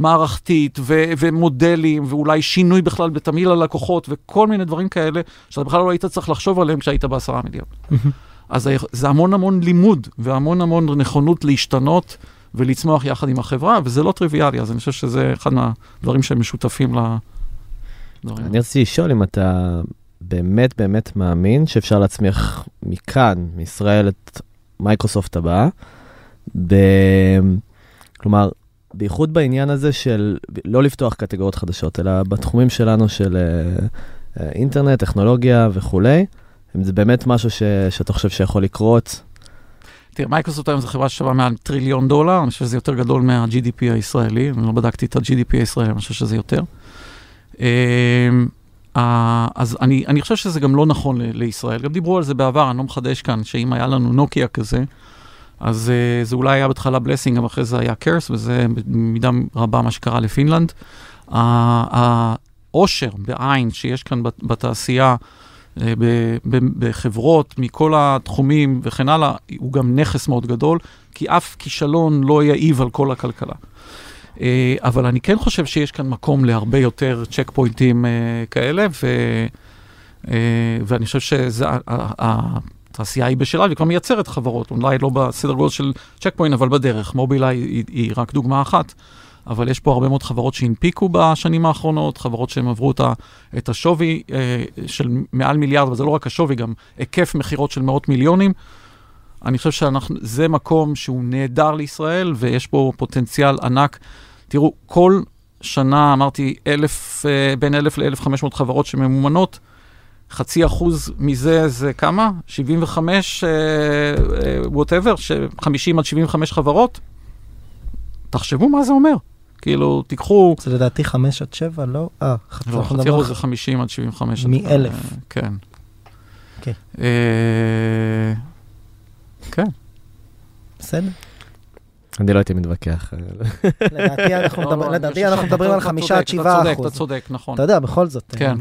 מערכתית ו- ומודלים, ואולי שינוי בכלל בתמהיל הלקוחות, וכל מיני דברים כאלה, שאתה בכלל לא היית צריך לחשוב עליהם כשהיית בעשרה מיליון. אז זה- המון המון לימוד, והמון המון נכונות להשתנות ולצמוח יחד עם החברה, וזה לא טריוויאלי, אז אני חושב שזה אחד מהדברים שהם משותפים לדברים. אני רציתי לשאול אם אתה באמת באמת מאמין שאפשר להצמיח מכאן, מישראל, את מייקרוסופט הבאה. ב... כלומר, בייחוד בעניין הזה של לא לפתוח קטגוריות חדשות, אלא בתחומים שלנו של אה, אה, אינטרנט, טכנולוגיה וכולי, אם זה באמת משהו ש... שאתה חושב שיכול לקרות. תראה, מייקרוסופט היום זו חברה ששווה מעל טריליון דולר, אני חושב שזה יותר גדול מה-GDP הישראלי, אני לא בדקתי את ה-GDP הישראלי, אני חושב שזה יותר. אמ, אז אני, אני חושב שזה גם לא נכון לישראל, גם דיברו על זה בעבר, אני לא מחדש כאן, שאם היה לנו נוקיה כזה, אז uh, זה אולי היה בהתחלה blessing, גם אחרי זה היה קרס, וזה במידה רבה מה שקרה לפינלנד. העושר בעין שיש כאן בת- בתעשייה, אה, בחברות מכל התחומים וכן הלאה, הוא גם נכס מאוד גדול, כי אף כישלון לא יעיב על כל הכלכלה. אה, אבל אני כן חושב שיש כאן מקום להרבה יותר צ'ק פוינטים כאלה, ו, ואני חושב שהתעשייה היא בשלה, והיא כבר מייצרת חברות, אולי לא בסדר גודל של צ'ק פוינט, אבל בדרך. מובילאיי היא, היא רק דוגמה אחת. אבל יש פה הרבה מאוד חברות שהנפיקו בשנים האחרונות, חברות שהם עברו את, ה, את השווי אה, של מעל מיליארד, אבל זה לא רק השווי, גם היקף מכירות של מאות מיליונים. אני חושב שזה מקום שהוא נהדר לישראל, ויש פה פוטנציאל ענק. תראו, כל שנה, אמרתי, אלף, אה, בין אלף לאלף חמש מאות חברות שממומנות, חצי אחוז מזה זה כמה? 75, וואטאבר, uh, 50 עד 75 חברות? תחשבו מה זה אומר. כאילו, תיקחו... זה לדעתי 5 עד 7, לא? אה, חצי לא, חצי אחוז על- זה 50 עד 75. מאלף. אה, כן. אה, כן. בסדר. אני לא הייתי מתווכח. לדעתי אנחנו לא, לא, מדברים על אתה 5 צודק, עד 7 אתה צודק, אחוז. אתה צודק, נכון. אתה יודע, בכל זאת. כן,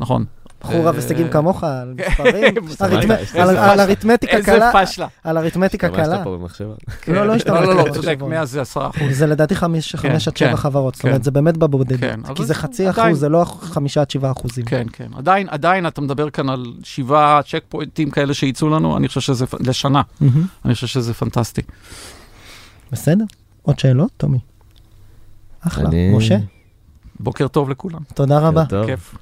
נכון. בחור רב אה, הישגים כמוך, על (laughs) מספרים, איזה על- פשלה. על אריתמטיקה איזה קלה, פשלה. על אריתמטיקה השתמשת קלה. פה במחשבה. לא, לא השתמשתי לא, לא, לא, במחשבון. צודק, 100 זה 10 אחוז. זה לדעתי 5 כן, עד 7 כן, חברות, זאת כן. אומרת, זה באמת בבודדת. כן, כי זה חצי אחוז, זה לא 5 עד 7 אחוזים. כן, כן. עדיין, אתה מדבר כאן על שבעה צ'ק פוינטים כאלה שיצאו לנו, אני חושב שזה, לשנה. אני חושב שזה פנטסטי. בסדר. עוד שאלות, טומי? אחלה. משה, בוקר טוב לכולם. תודה רבה. כיף.